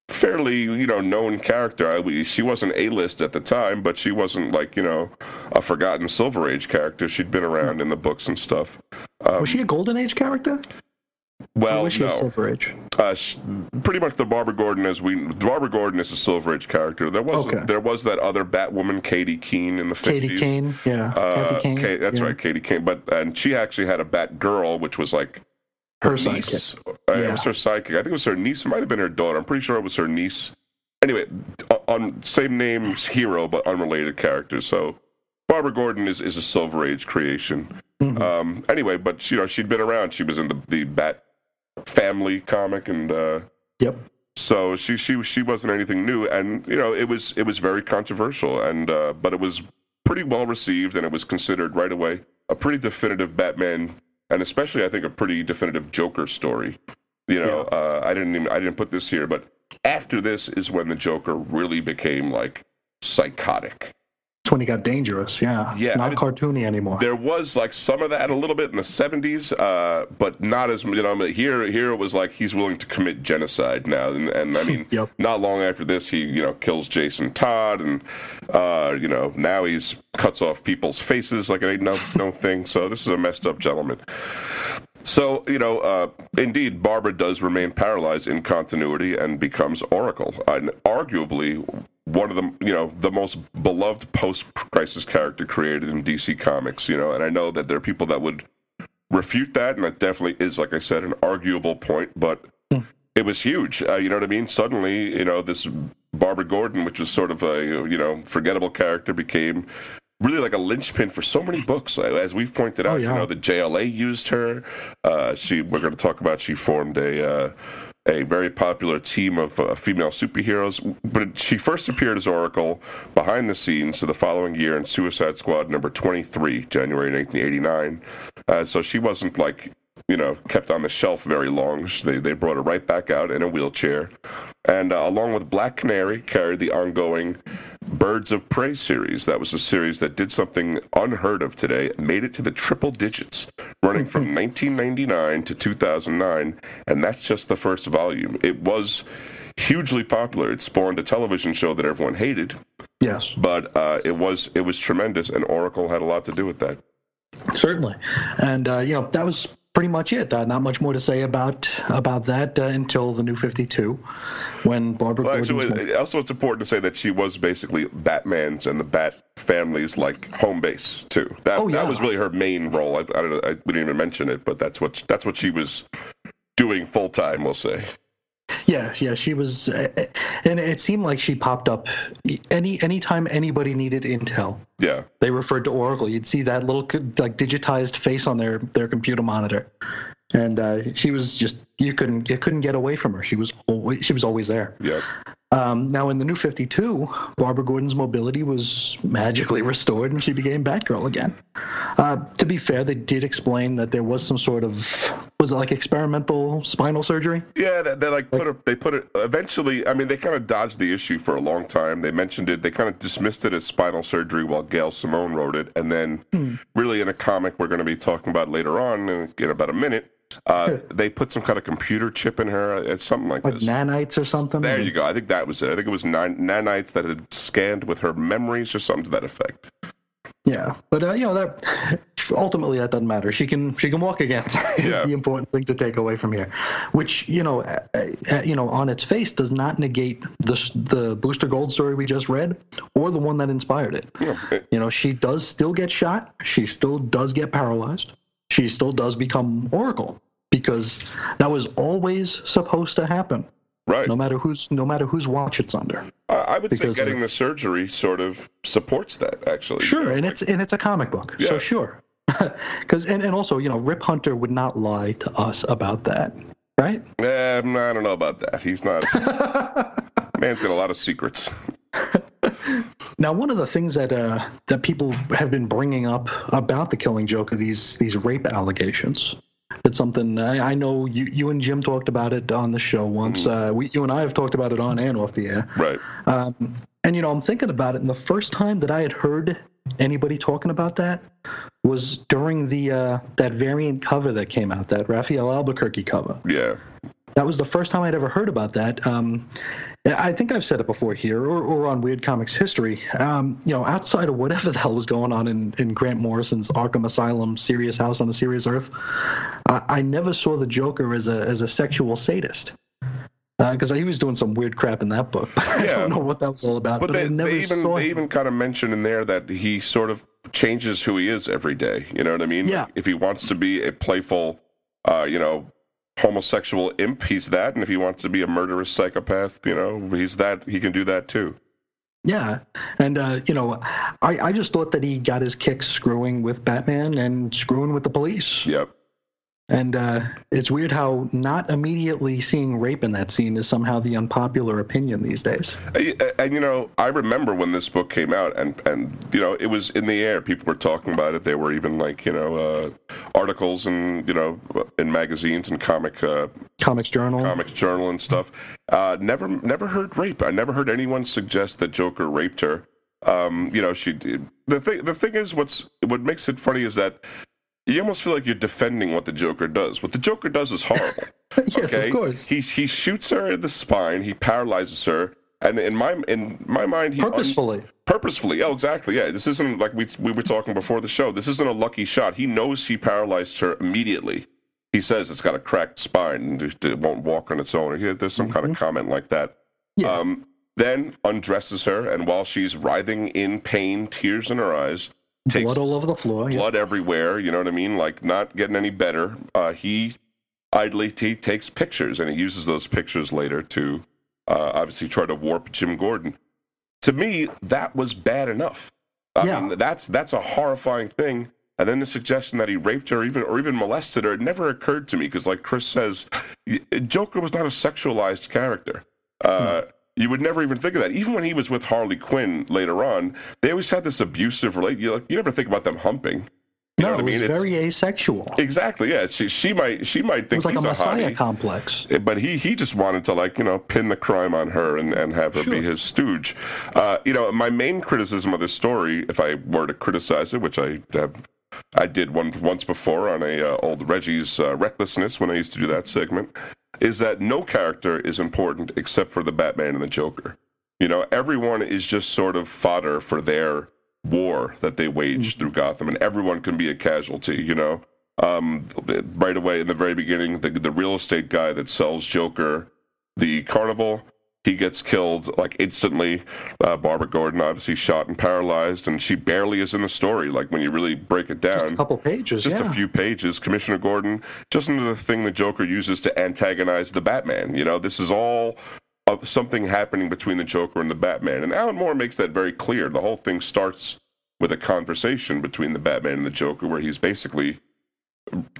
fairly you know known character. She wasn't a list at the time, but she wasn't like you know a forgotten Silver Age character. She'd been around in the books and stuff. Um, was she a Golden Age character? Well, was she no. Silver Age? Uh, pretty much the Barbara Gordon as we Barbara Gordon is a Silver Age character. There was okay. there was that other Batwoman, Katie Keene, in the fifties. Katie Kane, yeah, uh, Kane, Kate, that's yeah. right, Katie Kane. But and she actually had a Batgirl, which was like her, her niece. Uh, yeah. It was her psychic. I think it was her niece. It might have been her daughter. I'm pretty sure it was her niece. Anyway, on same name hero but unrelated characters. So Barbara Gordon is, is a Silver Age creation. Mm-hmm. Um, anyway, but you know she'd been around. She was in the the Bat family comic, and uh, yep. So she she she wasn't anything new, and you know it was it was very controversial, and uh, but it was pretty well received, and it was considered right away a pretty definitive Batman and especially I think a pretty definitive Joker story. You know, yeah. uh, I didn't even I didn't put this here, but after this is when the Joker really became like psychotic when he got dangerous. Yeah, yeah, not I mean, cartoony anymore. There was like some of that a little bit in the '70s, uh, but not as you know. Here, here it was like he's willing to commit genocide now, and, and I mean, *laughs* yep. not long after this, he you know kills Jason Todd, and uh, you know now he's cuts off people's faces like it ain't no no thing. So this is a messed up gentleman. So, you know, uh, indeed, Barbara does remain paralyzed in continuity and becomes Oracle. And arguably, one of the you know the most beloved post-crisis character created in DC Comics. You know, and I know that there are people that would refute that, and that definitely is, like I said, an arguable point. But mm. it was huge. Uh, you know what I mean? Suddenly, you know, this Barbara Gordon, which was sort of a you know forgettable character, became really like a linchpin for so many books. As we've pointed out, oh, yeah. you know, the JLA used her. Uh, she, we're going to talk about. She formed a. Uh, a very popular team of uh, female superheroes. But she first appeared as Oracle behind the scenes the following year in Suicide Squad number 23, January 1989. Uh, so she wasn't like, you know, kept on the shelf very long. They, they brought her right back out in a wheelchair. And uh, along with Black Canary, carried the ongoing Birds of Prey series. That was a series that did something unheard of today, made it to the triple digits, running from *laughs* 1999 to 2009, and that's just the first volume. It was hugely popular. It spawned a television show that everyone hated, Yes, but uh, it was it was tremendous, and Oracle had a lot to do with that. Certainly, and uh, you know that was pretty much it. Uh, not much more to say about about that uh, until the New Fifty Two, when Barbara. Well, actually, also it's important to say that she was basically Batman's and the Bat family's like home base too. That oh, yeah. that was really her main role. I, I don't know. I, we didn't even mention it, but that's what that's what she was doing full time. We'll say. Yeah, yeah, she was, uh, uh, and it seemed like she popped up any anytime anybody needed intel. Yeah, they referred to Oracle. You'd see that little like digitized face on their their computer monitor, and uh, she was just you couldn't you couldn't get away from her. She was always she was always there. Yeah. Um, now, in the New 52, Barbara Gordon's mobility was magically restored and she became Batgirl again. Uh, to be fair, they did explain that there was some sort of was it like experimental spinal surgery? Yeah, they, they like put it. They put it. Eventually, I mean, they kind of dodged the issue for a long time. They mentioned it. They kind of dismissed it as spinal surgery while Gail Simone wrote it, and then, hmm. really, in a comic we're going to be talking about later on in about a minute, uh, *laughs* they put some kind of computer chip in her. It's something like, like this. nanites or something. There you go. I think that was it. I think it was nan- nanites that had scanned with her memories or something to that effect. Yeah, but uh, you know that ultimately that doesn't matter. She can she can walk again. *laughs* Yeah. the important thing to take away from here, which you know, uh, uh, you know, on its face does not negate the the Booster Gold story we just read or the one that inspired it. Yeah. You know, she does still get shot. She still does get paralyzed she still does become Oracle because that was always supposed to happen. Right. No matter whose no matter whose watch it's under. I would because say getting the surgery sort of supports that actually. Sure, you know, and like, it's and it's a comic book, yeah. so sure. *laughs* Because and, and also you know Rip Hunter would not lie to us about that, right? Yeah, I don't know about that. He's not. *laughs* man's got a lot of secrets. Now, one of the things that uh, that people have been bringing up about the Killing Joke are these these rape allegations. It's something I, I, know you you and Jim talked about it on the show once. Mm. Uh, we, you and I have talked about it on and off the air. Right. Um, and you know, I'm thinking about it, and the first time that I had heard anybody talking about that was during the uh, that variant cover that came out, that Rafael Albuquerque cover. Yeah. That was the first time I'd ever heard about that. Um, I think I've said it before here or, or on Weird Comics history. Um, you know, outside of whatever the hell was going on in, in Grant Morrison's Arkham Asylum serious house on the serious earth, I, I never saw the Joker as a as a sexual sadist. Because uh, he was doing some weird crap in that book. Yeah. *laughs* I don't know what that was all about. But, but they, they, even they even kind of mentioned in there that he sort of changes who he is every day. You know what I mean? Yeah. Like if he wants to be a playful, uh, you know, homosexual imp, he's that. And if he wants to be a murderous psychopath, you know, he's that. He can do that too. Yeah, and uh, you know, I, I just thought that he got his kicks screwing with Batman and screwing with the police. Yep. And uh, it's weird how not immediately seeing rape in that scene is somehow the unpopular opinion these days. And, you know, I remember when this book came out, and and you know, it was in the air. People were talking about it. There were even like you know uh, articles and you know in magazines and comic uh, comics journal, comics journal and stuff. Uh, never never heard rape. I never heard anyone suggest that Joker raped her. Um, you know, she. The thing the thing is, what's what makes it funny is that you almost feel like you're defending what the Joker does. What the Joker does is horrible. *laughs* yes, okay? of course. He he shoots her in the spine. He paralyzes her, and in my in my mind, he purposefully. Un- purposefully. Oh, exactly. Yeah. This isn't like we we were talking before the show. This isn't a lucky shot. He knows he paralyzed her immediately. He says it's got a cracked spine and it won't walk on its own. Or There's some mm-hmm. kind of mm-hmm. comment like that. Yeah. Um, then undresses her, and while she's writhing in pain, tears in her eyes, takes blood all over the floor, blood everywhere. You know what I mean? Like not getting any better. Uh, he idly he takes pictures, and he uses those pictures later to uh, obviously try to warp Jim Gordon. To me, that was bad enough. I yeah. mean, that's that's a horrifying thing. And then the suggestion that he raped her, even or even molested her, it never occurred to me because, like Chris says, Joker was not a sexualized character. Uh, no you would never even think of that. Even when he was with Harley Quinn later on, they always had this abusive relate. You, never think about them humping. You no, it was very asexual. Exactly. Yeah. She she might she might think it was like he's a messiah a complex. Eh, but he he just wanted to like you know pin the crime on her and, and have her sure. be his stooge. Uh, you know, my main criticism of this story, if I were to criticize it, which I have I did one once before on a uh, old Reggie's uh, recklessness when I used to do that segment, is that no character is important except for the Batman and the Joker. You know, everyone is just sort of fodder for their war that they wage mm-hmm. through Gotham, and everyone can be a casualty. You know, um, right away in the very beginning, the the real estate guy that sells Joker the carnival he gets killed like instantly. Uh, Barbara Gordon obviously shot and paralyzed, and she barely is in the story. Like when you really break it down, just a couple pages, just yeah. a few pages. Commissioner Gordon, just another thing the Joker uses to antagonize the Batman. You know, this is all something happening between the Joker and the Batman, and Alan Moore makes that very clear. The whole thing starts with a conversation between the Batman and the Joker, where he's basically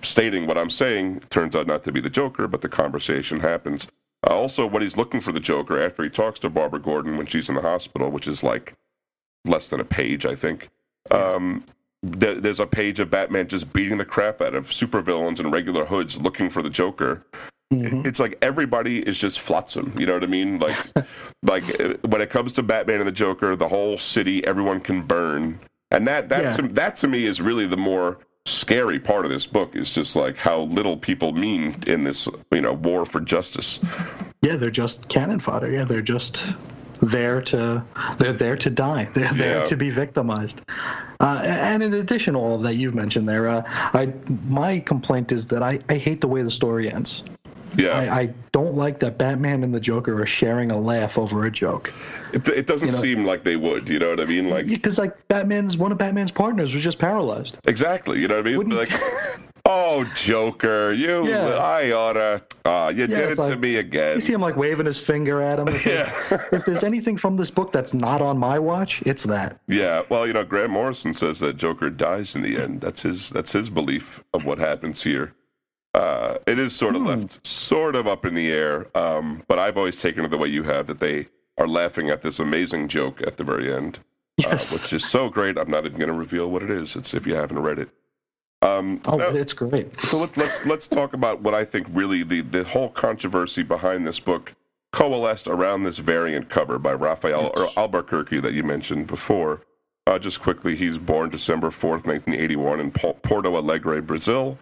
stating what I'm saying. Turns out not to be the Joker, but the conversation happens. Uh, also, when he's looking for the Joker after he talks to Barbara Gordon when she's in the hospital, which is like less than a page, I think. Um, th- there's a page of Batman just beating the crap out of supervillains and regular hoods looking for the Joker. Mm-hmm. It's like everybody is just flotsam. You know what I mean? Like, *laughs* like uh, when it comes to Batman and the Joker, the whole city, everyone can burn, and that that yeah. to, that to me is really the more scary part of this book is just like how little people mean in this you know war for justice. Yeah they're just cannon fodder. Yeah they're just there to they're there to die. They're there yeah. to be victimized. Uh, and in addition to all that you've mentioned there uh, I, my complaint is that I, I hate the way the story ends yeah. I, I, don't like that Batman and the Joker are sharing a laugh over a joke. It, it doesn't you know? seem like they would. You know what I mean? Like because like Batman's one of Batman's partners was just paralyzed. Exactly. You know what I mean? Wouldn't... Like, *laughs* oh Joker, you, yeah. I oughta. Uh, you yeah, did it like, to me again. You see him like waving his finger at him. It's *laughs* yeah. Like, if there's anything from this book that's not on my watch, it's that. Yeah. Well, you know, Grant Morrison says that Joker dies in the end. That's his. That's his belief of what happens here. Uh, it is sort of hmm. left sort of up in the air, um, but I've always taken it the way you have that they are laughing at this amazing joke at the very end, uh, yes. uh, which is so great. I'm not even going to reveal what it is. It's if you haven't read it. Um, oh, now, it's great. So let's let's let's talk about what I think really the the whole controversy behind this book coalesced around this variant cover by Rafael yes. Albuquerque that you mentioned before. Uh, just quickly, he's born December 4th, 1981, in Porto Alegre, Brazil,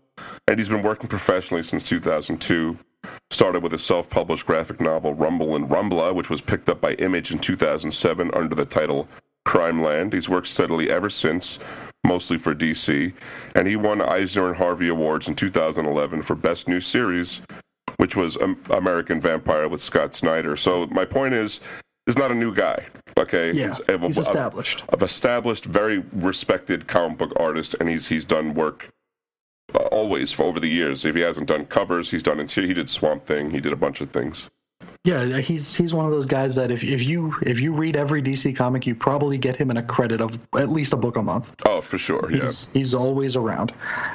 and he's been working professionally since 2002. Started with a self published graphic novel, Rumble and Rumbla, which was picked up by Image in 2007 under the title Crime Land. He's worked steadily ever since, mostly for DC, and he won Eisner and Harvey Awards in 2011 for Best New Series, which was American Vampire with Scott Snyder. So, my point is, is not a new guy. Okay, yeah, he's, he's established. Of established, very respected comic book artist, and he's he's done work uh, always for over the years. If he hasn't done covers, he's done interior. He did Swamp Thing. He did a bunch of things. Yeah, he's he's one of those guys that if, if you if you read every DC comic, you probably get him in a credit of at least a book a month. Oh, for sure. Yeah, he's, he's always around.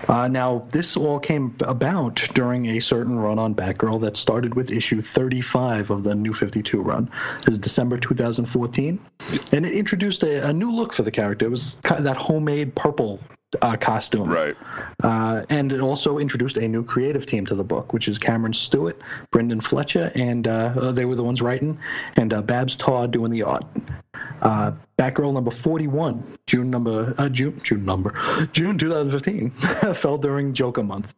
Uh, now, this all came about during a certain run on Batgirl that started with issue 35 of the New 52 run. Is December 2014, yeah. and it introduced a, a new look for the character. It was that homemade purple uh, costume. Right. Uh, and it also introduced a new creative team to the book, which is Cameron Stewart, Brendan Fletcher, and uh, they were the ones writing, and uh, Babs Tarr doing the art. Uh, Batgirl number 41, June number, uh, June, June number, *laughs* June 2015, *laughs* fell during Joker month,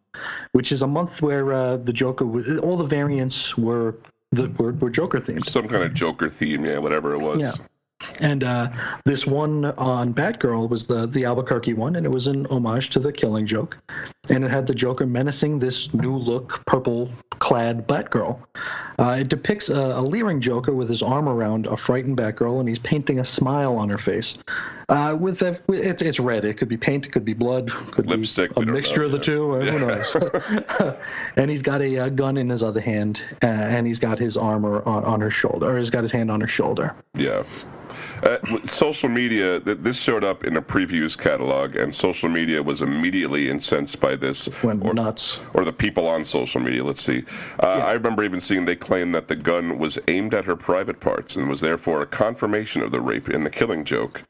which is a month where the Joker, all the variants were the were, were Joker themed. Some kind of Joker theme, yeah, whatever it was. Yeah. And uh, this one on Batgirl was the the Albuquerque one, and it was an homage to the Killing Joke, and it had the Joker menacing this new look purple clad Batgirl. Uh, it depicts a, a, leering Joker with his arm around a frightened Batgirl, and he's painting a smile on her face. Uh, with a, it's it's red. It could be paint, it could be blood, could lipstick, be a mixture of the two. Yeah. Who knows? *laughs* and he's got a, a, gun in his other hand, uh, and he's got his armor on, on her shoulder, or he's got his hand on her shoulder. Yeah. Uh, social media, this showed up in a previews catalog, and social media was immediately incensed by this. Went or, nuts. Or the people on social media, let's see. Uh, yeah. I remember even seeing they claimed that the gun was aimed at her private parts and was therefore a confirmation of the rape in the killing joke.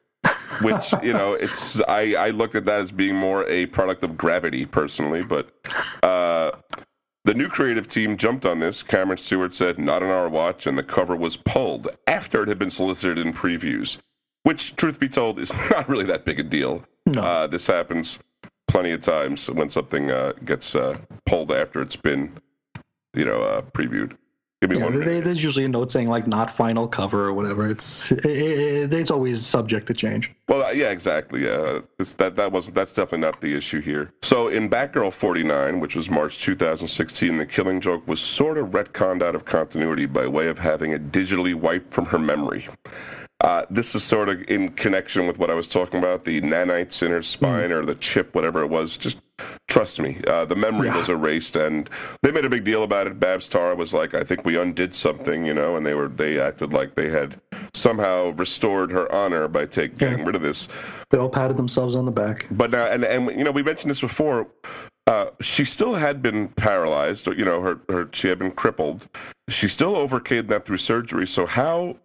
Which, you know, *laughs* it's, I, I looked at that as being more a product of gravity personally, but uh, the new creative team jumped on this. Cameron Stewart said, not on our watch, and the cover was pulled after it had been solicited in previews, which, truth be told, is *laughs* not really that big a deal. No. Uh, this happens plenty of times when something uh, gets uh, pulled after it's been, you know, uh, previewed. Give me yeah, one. They, there's usually a note saying like not final cover or whatever. It's it, it, it's always subject to change. Well, uh, yeah, exactly. Yeah, it's, that that wasn't that's definitely not the issue here. So in Batgirl 49, which was March 2016, the Killing Joke was sort of retconned out of continuity by way of having it digitally wiped from her memory. Uh, this is sort of in connection with what I was talking about the nanites in her spine mm. or the chip, whatever it was. Just trust me, uh, the memory yeah. was erased, and they made a big deal about it. Babs Tarr was like, "I think we undid something," you know, and they were they acted like they had somehow restored her honor by taking yeah. rid of this. They all patted themselves on the back. But now, and and you know, we mentioned this before. Uh, she still had been paralyzed, or, you know, her, her she had been crippled. She still overcame that through surgery. So how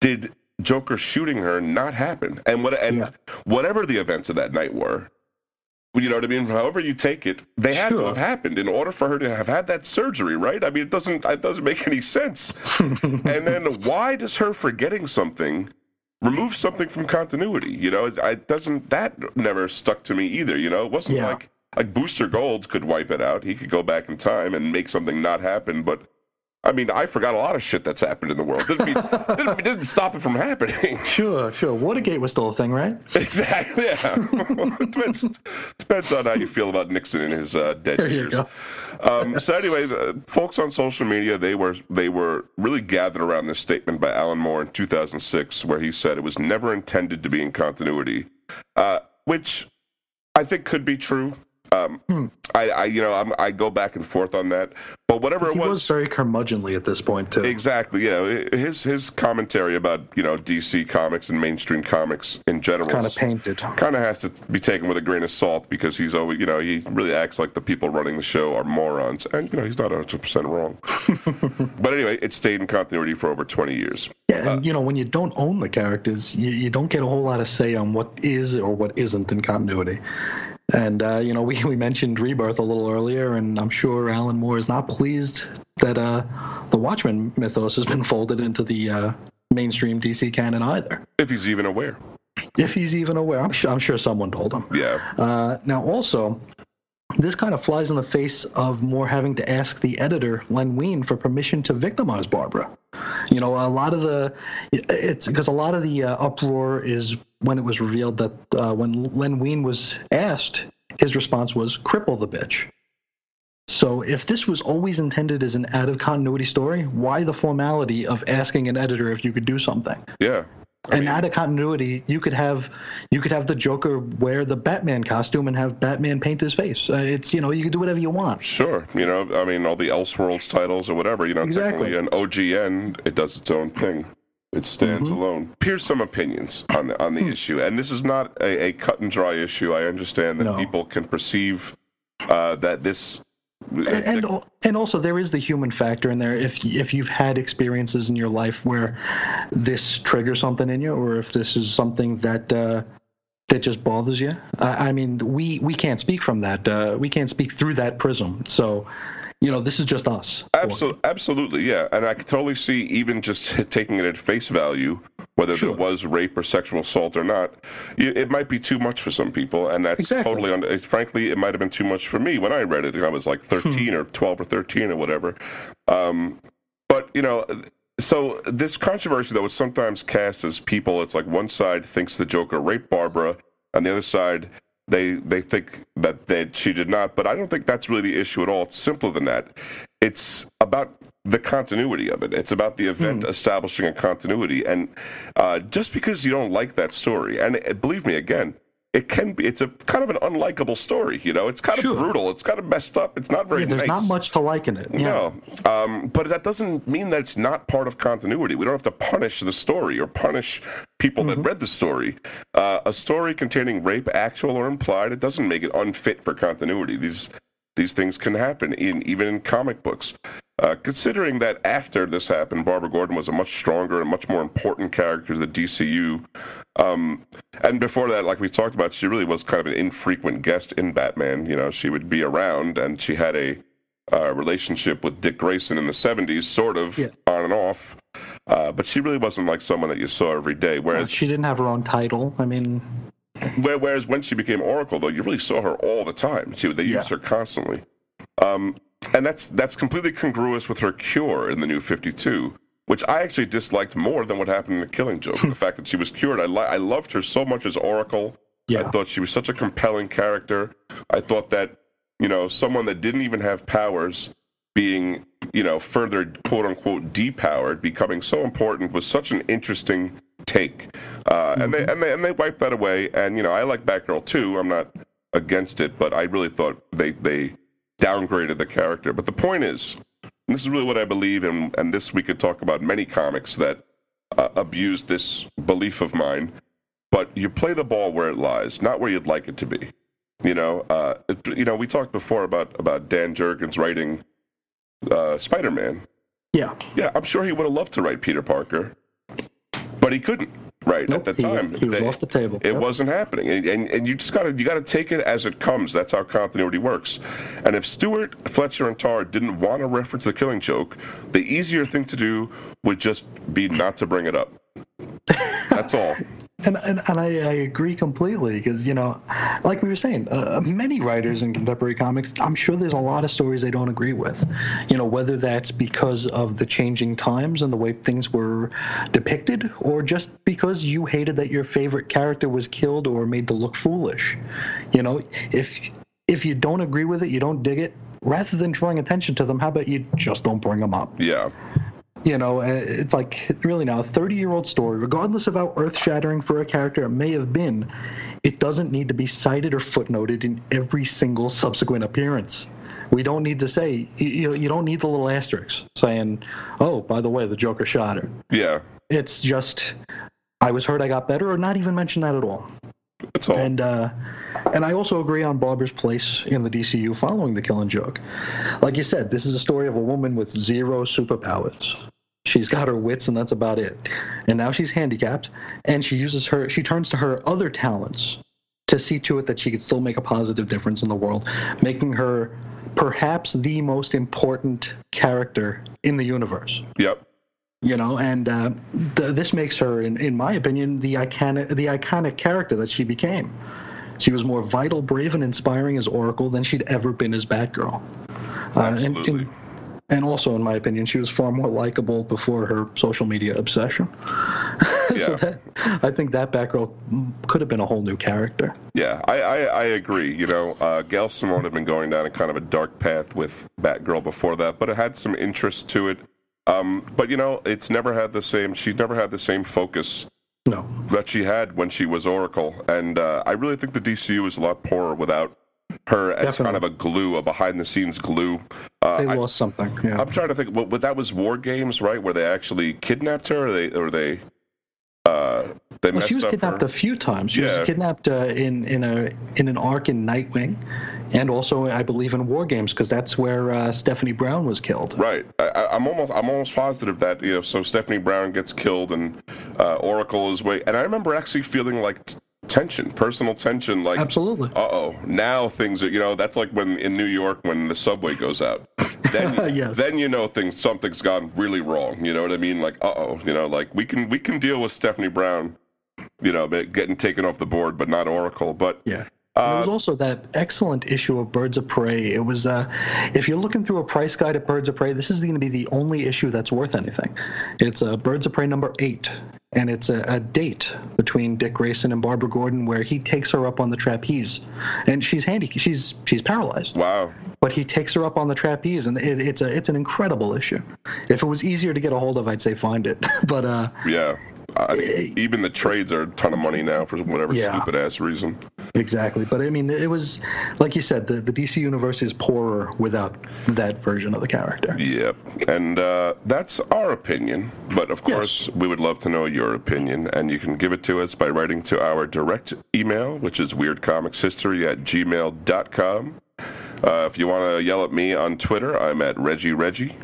did Joker shooting her not happen. And what and yeah. whatever the events of that night were, you know what I mean? However you take it, they had sure. to have happened in order for her to have had that surgery, right? I mean, it doesn't it doesn't make any sense. *laughs* and then why does her forgetting something remove something from continuity? You know, it, doesn't that never stuck to me either. You know, it wasn't yeah. like like Booster Gold could wipe it out. He could go back in time and make something not happen, but I mean, I forgot a lot of shit that's happened in the world. Didn't, mean, *laughs* didn't, didn't stop it from happening. *laughs* Sure, sure. Watergate was still a thing, right? Exactly. Yeah. *laughs* depends, depends on how you feel about Nixon in his uh, dead there years. You go. um, so anyway, the folks on social media they were they were really gathered around this statement by Alan Moore in 2006, where he said it was never intended to be in continuity, uh, which I think could be true. Um, hmm. I, I, you know, I'm, i go back and forth on that, but whatever it he was, was very curmudgeonly at this point too. Exactly. Yeah, his his commentary about you know DC comics and mainstream comics in general kind of painted. Kind of has to be taken with a grain of salt because he's always, you know, he really acts like the people running the show are morons, and you know he's not 100 percent wrong. *laughs* but anyway, it stayed in continuity for over 20 years. Yeah, and uh, you know when you don't own the characters, you, you don't get a whole lot of say on what is or what isn't in continuity. And uh, you know, we, *laughs* we mentioned Rebirth a little earlier, and I'm sure Alan Moore is not pleased that uh, the Watchmen mythos has been folded into the uh, mainstream DC canon either. If he's even aware. If he's even aware, I'm sure I'm sure someone told him. Yeah. Uh, now, also, this kind of flies in the face of Moore having to ask the editor Len Wein for permission to victimize Barbara. You know, a lot of the it's because a lot of the uh, uproar is when it was revealed that uh, when Len Wein was asked, his response was "cripple the bitch." So if this was always intended as an out of continuity story, why the formality of asking an editor if you could do something? Yeah. I and mean, out of continuity, you could have you could have the Joker wear the Batman costume and have Batman paint his face. Uh, it's you know you can do whatever you want. Sure, you know I mean all the Elseworlds titles or whatever. You know exactly. technically an OGN it does its own thing. It stands mm-hmm. alone. Here's some opinions on the on the hmm. issue, and this is not a, a, cut and dry issue. I understand that no. people can perceive uh, that this and and also there is the human factor in there. If if you've had experiences in your life where this triggers something in you, or if this is something that uh, that just bothers you, I, I, mean, we we can't speak from that. Uh, we can't speak through that prism. So you know, this is just us. Absolutely, absolutely, yeah. And I can totally see even just taking it at face value, whether sure. there was rape or sexual assault or not, it might be too much for some people, and that's exactly. totally. Un- frankly, it might have been too much for me when I read it. I was like hmm. thirteen or twelve or thirteen or whatever. Um, but you know. So this controversy, though, is sometimes cast as people. It's like one side thinks the Joker raped Barbara, and the other side they they think that that she did not, but I don't think that's really the issue at all. It's simpler than that. It's about the continuity of it. It's about the event hmm. establishing a continuity, and uh, just because you don't like that story, and uh, believe me, again, it can be it's a kind of an unlikable story you know it's kind sure. of brutal it's kind of messed up it's not very yeah, there's nice. not much to like in it yeah. no um, but that doesn't mean that it's not part of continuity we don't have to punish the story or punish people mm-hmm. that read the story uh, a story containing rape actual or implied it doesn't make it unfit for continuity these these things can happen in even in comic books uh, considering that after this happened, Barbara Gordon was a much stronger and much more important character to the DCU. Um, and before that, like we talked about, she really was kind of an infrequent guest in Batman. You know, she would be around, and she had a uh, relationship with Dick Grayson in the 70s, sort of yeah. on and off. Uh, but she really wasn't like someone that you saw every day. Whereas she didn't have her own title. I mean, whereas when she became Oracle, though, you really saw her all the time. She they used yeah. her constantly. Um, and that's that's completely congruous with her cure in the New Fifty Two, which I actually disliked more than what happened in the Killing Joke. *laughs* the fact that she was cured, I li- I loved her so much as Oracle. Yeah. I thought she was such a compelling character. I thought that you know someone that didn't even have powers being you know further quote unquote depowered becoming so important was such an interesting take uh, mm-hmm. and they and they and they wiped that away and you know i like batgirl too i'm not against it but i really thought they they downgraded the character but the point is this is really what i believe and and this we could talk about many comics that uh, abuse this belief of mine but you play the ball where it lies not where you'd like it to be you know uh, you know we talked before about about dan jurgens writing uh, Spider Man. Yeah. Yeah, I'm sure he would have loved to write Peter Parker, but he couldn't. Right nope, at the time, he, he was they, off the table. It yep. wasn't happening, and, and, and you just gotta you gotta take it as it comes. That's how continuity works. And if Stewart, Fletcher, and Tarr didn't want to reference the Killing Joke, the easier thing to do would just be not to bring it up. That's all. And, and, and I, I agree completely because, you know, like we were saying, uh, many writers in contemporary comics, I'm sure there's a lot of stories they don't agree with. You know, whether that's because of the changing times and the way things were depicted, or just because you hated that your favorite character was killed or made to look foolish. You know, if if you don't agree with it, you don't dig it, rather than drawing attention to them, how about you just don't bring them up? Yeah you know, uh, it's like really now a 30 year old story, regardless of how earth shattering for a character it may have been, it doesn't need to be cited or footnoted in every single subsequent appearance. We don't need to say, you, you don't need the little asterisks saying, oh, by the way, the Joker shot her. Yeah. It's just, I was hurt, I got better, or not even mention that at all. That's all. And, uh, and I also agree on Barbara's place in the DCU following the Killing Joke. Like you said, this is a story of a woman with zero superpowers. She's got her wits, and that's about it. And now she's handicapped, and she uses her. She turns to her other talents to see to it that she could still make a positive difference in the world, making her perhaps the most important character in the universe. Yep. You know, and uh, th- this makes her, in, in my opinion, the iconic the iconic character that she became. She was more vital, brave, and inspiring as Oracle than she'd ever been as Batgirl. Uh, Absolutely. And, and, and, also, in my opinion, she was far more likable before her social media obsession. *laughs* Yeah. so *laughs* that, I think that Batgirl could have been a whole new character. Yeah, I, I, I agree. You know, uh, Gail Simone had been going down a kind of a dark path with Batgirl before that, but it had some interest to it. Um, but you know, it's never had the same. She's never had the same focus no. That she had when she was Oracle. And uh, I really think the DCU is a lot poorer without her as Definitely. kind of a glue, a behind the scenes glue. Uh, they lost I, something. Yeah. I'm trying to think. What, what, that was War Games, right? Where they actually kidnapped her, or they, or they uh, they well, she was kidnapped her. a few times. She yeah. was kidnapped uh, in in a in an arc in Nightwing, and also I believe in War Games because that's where uh, Stephanie Brown was killed. Right. I, am almost I'm almost positive that you know. So Stephanie Brown gets killed and uh, Oracle is way. And I remember actually feeling like tension, personal tension. Like absolutely. Uh oh. Now things are you know that's like when in New York when the subway goes out. Then *laughs* yes. then you know things something's gone really wrong. You know what I mean? Like uh oh. You know like we can we can deal with Stephanie Brown you know, getting taken off the board, but not Oracle. But yeah, uh, there was also that excellent issue of Birds of Prey. It was, uh, if you're looking through a price guide at Birds of Prey, this is going to be the only issue that's worth anything. It's uh, Birds of Prey number eight, and it's a, a, date between Dick Grayson and Barbara Gordon where he takes her up on the trapeze, and she's handy, she's she's paralyzed. Wow. But he takes her up on the trapeze, and it, it's a it's an incredible issue. If it was easier to get a hold of, I'd say find it. *laughs* but uh, yeah. I mean, even the trades are a ton of money now for whatever yeah. stupid ass reason. Exactly, but I mean, it was like you said, the, the DC universe is poorer without that version of the character. Yep, and uh, that's our opinion. But of course, yes. we would love to know your opinion, and you can give it to us by writing to our direct email, which is weirdcomicshistory at gmail.com. Uh, if you want to yell at me on Twitter, I'm at Reggie Reggie.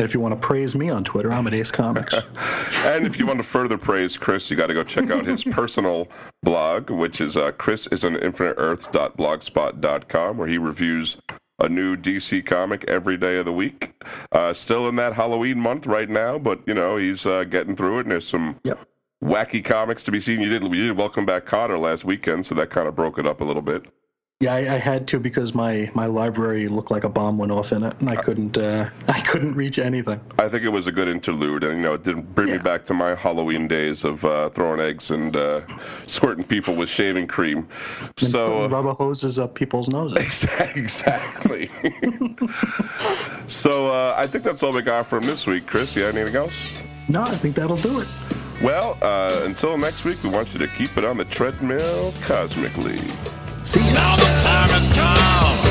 And if you want to praise me on Twitter, I'm at Ace Comics. *laughs* and if you want to further praise Chris, you got to go check out his *laughs* personal blog, which is uh, Chris is an infinite earth.blogspot.com, where he reviews a new DC comic every day of the week. Uh, still in that Halloween month right now, but you know he's uh, getting through it, and there's some yep. wacky comics to be seen. You did you did Welcome Back Kotter last weekend, so that kind of broke it up a little bit. Yeah, I, I, had to because my, my library looked like a bomb went off in it, and I couldn't uh, *laughs* I couldn't reach anything. I think it was a good interlude, and you know, it did bring yeah. me back to my Halloween days of uh, throwing eggs and uh, squirting people with shaving cream. And so rubber hoses up people's noses. *laughs* Exactly. *laughs* so uh, I think that's all we got from this week. Chris, you have anything else? No, I think that'll do it. Well, uh, until next week, we want you to keep it on the treadmill cosmically. Now the time has come.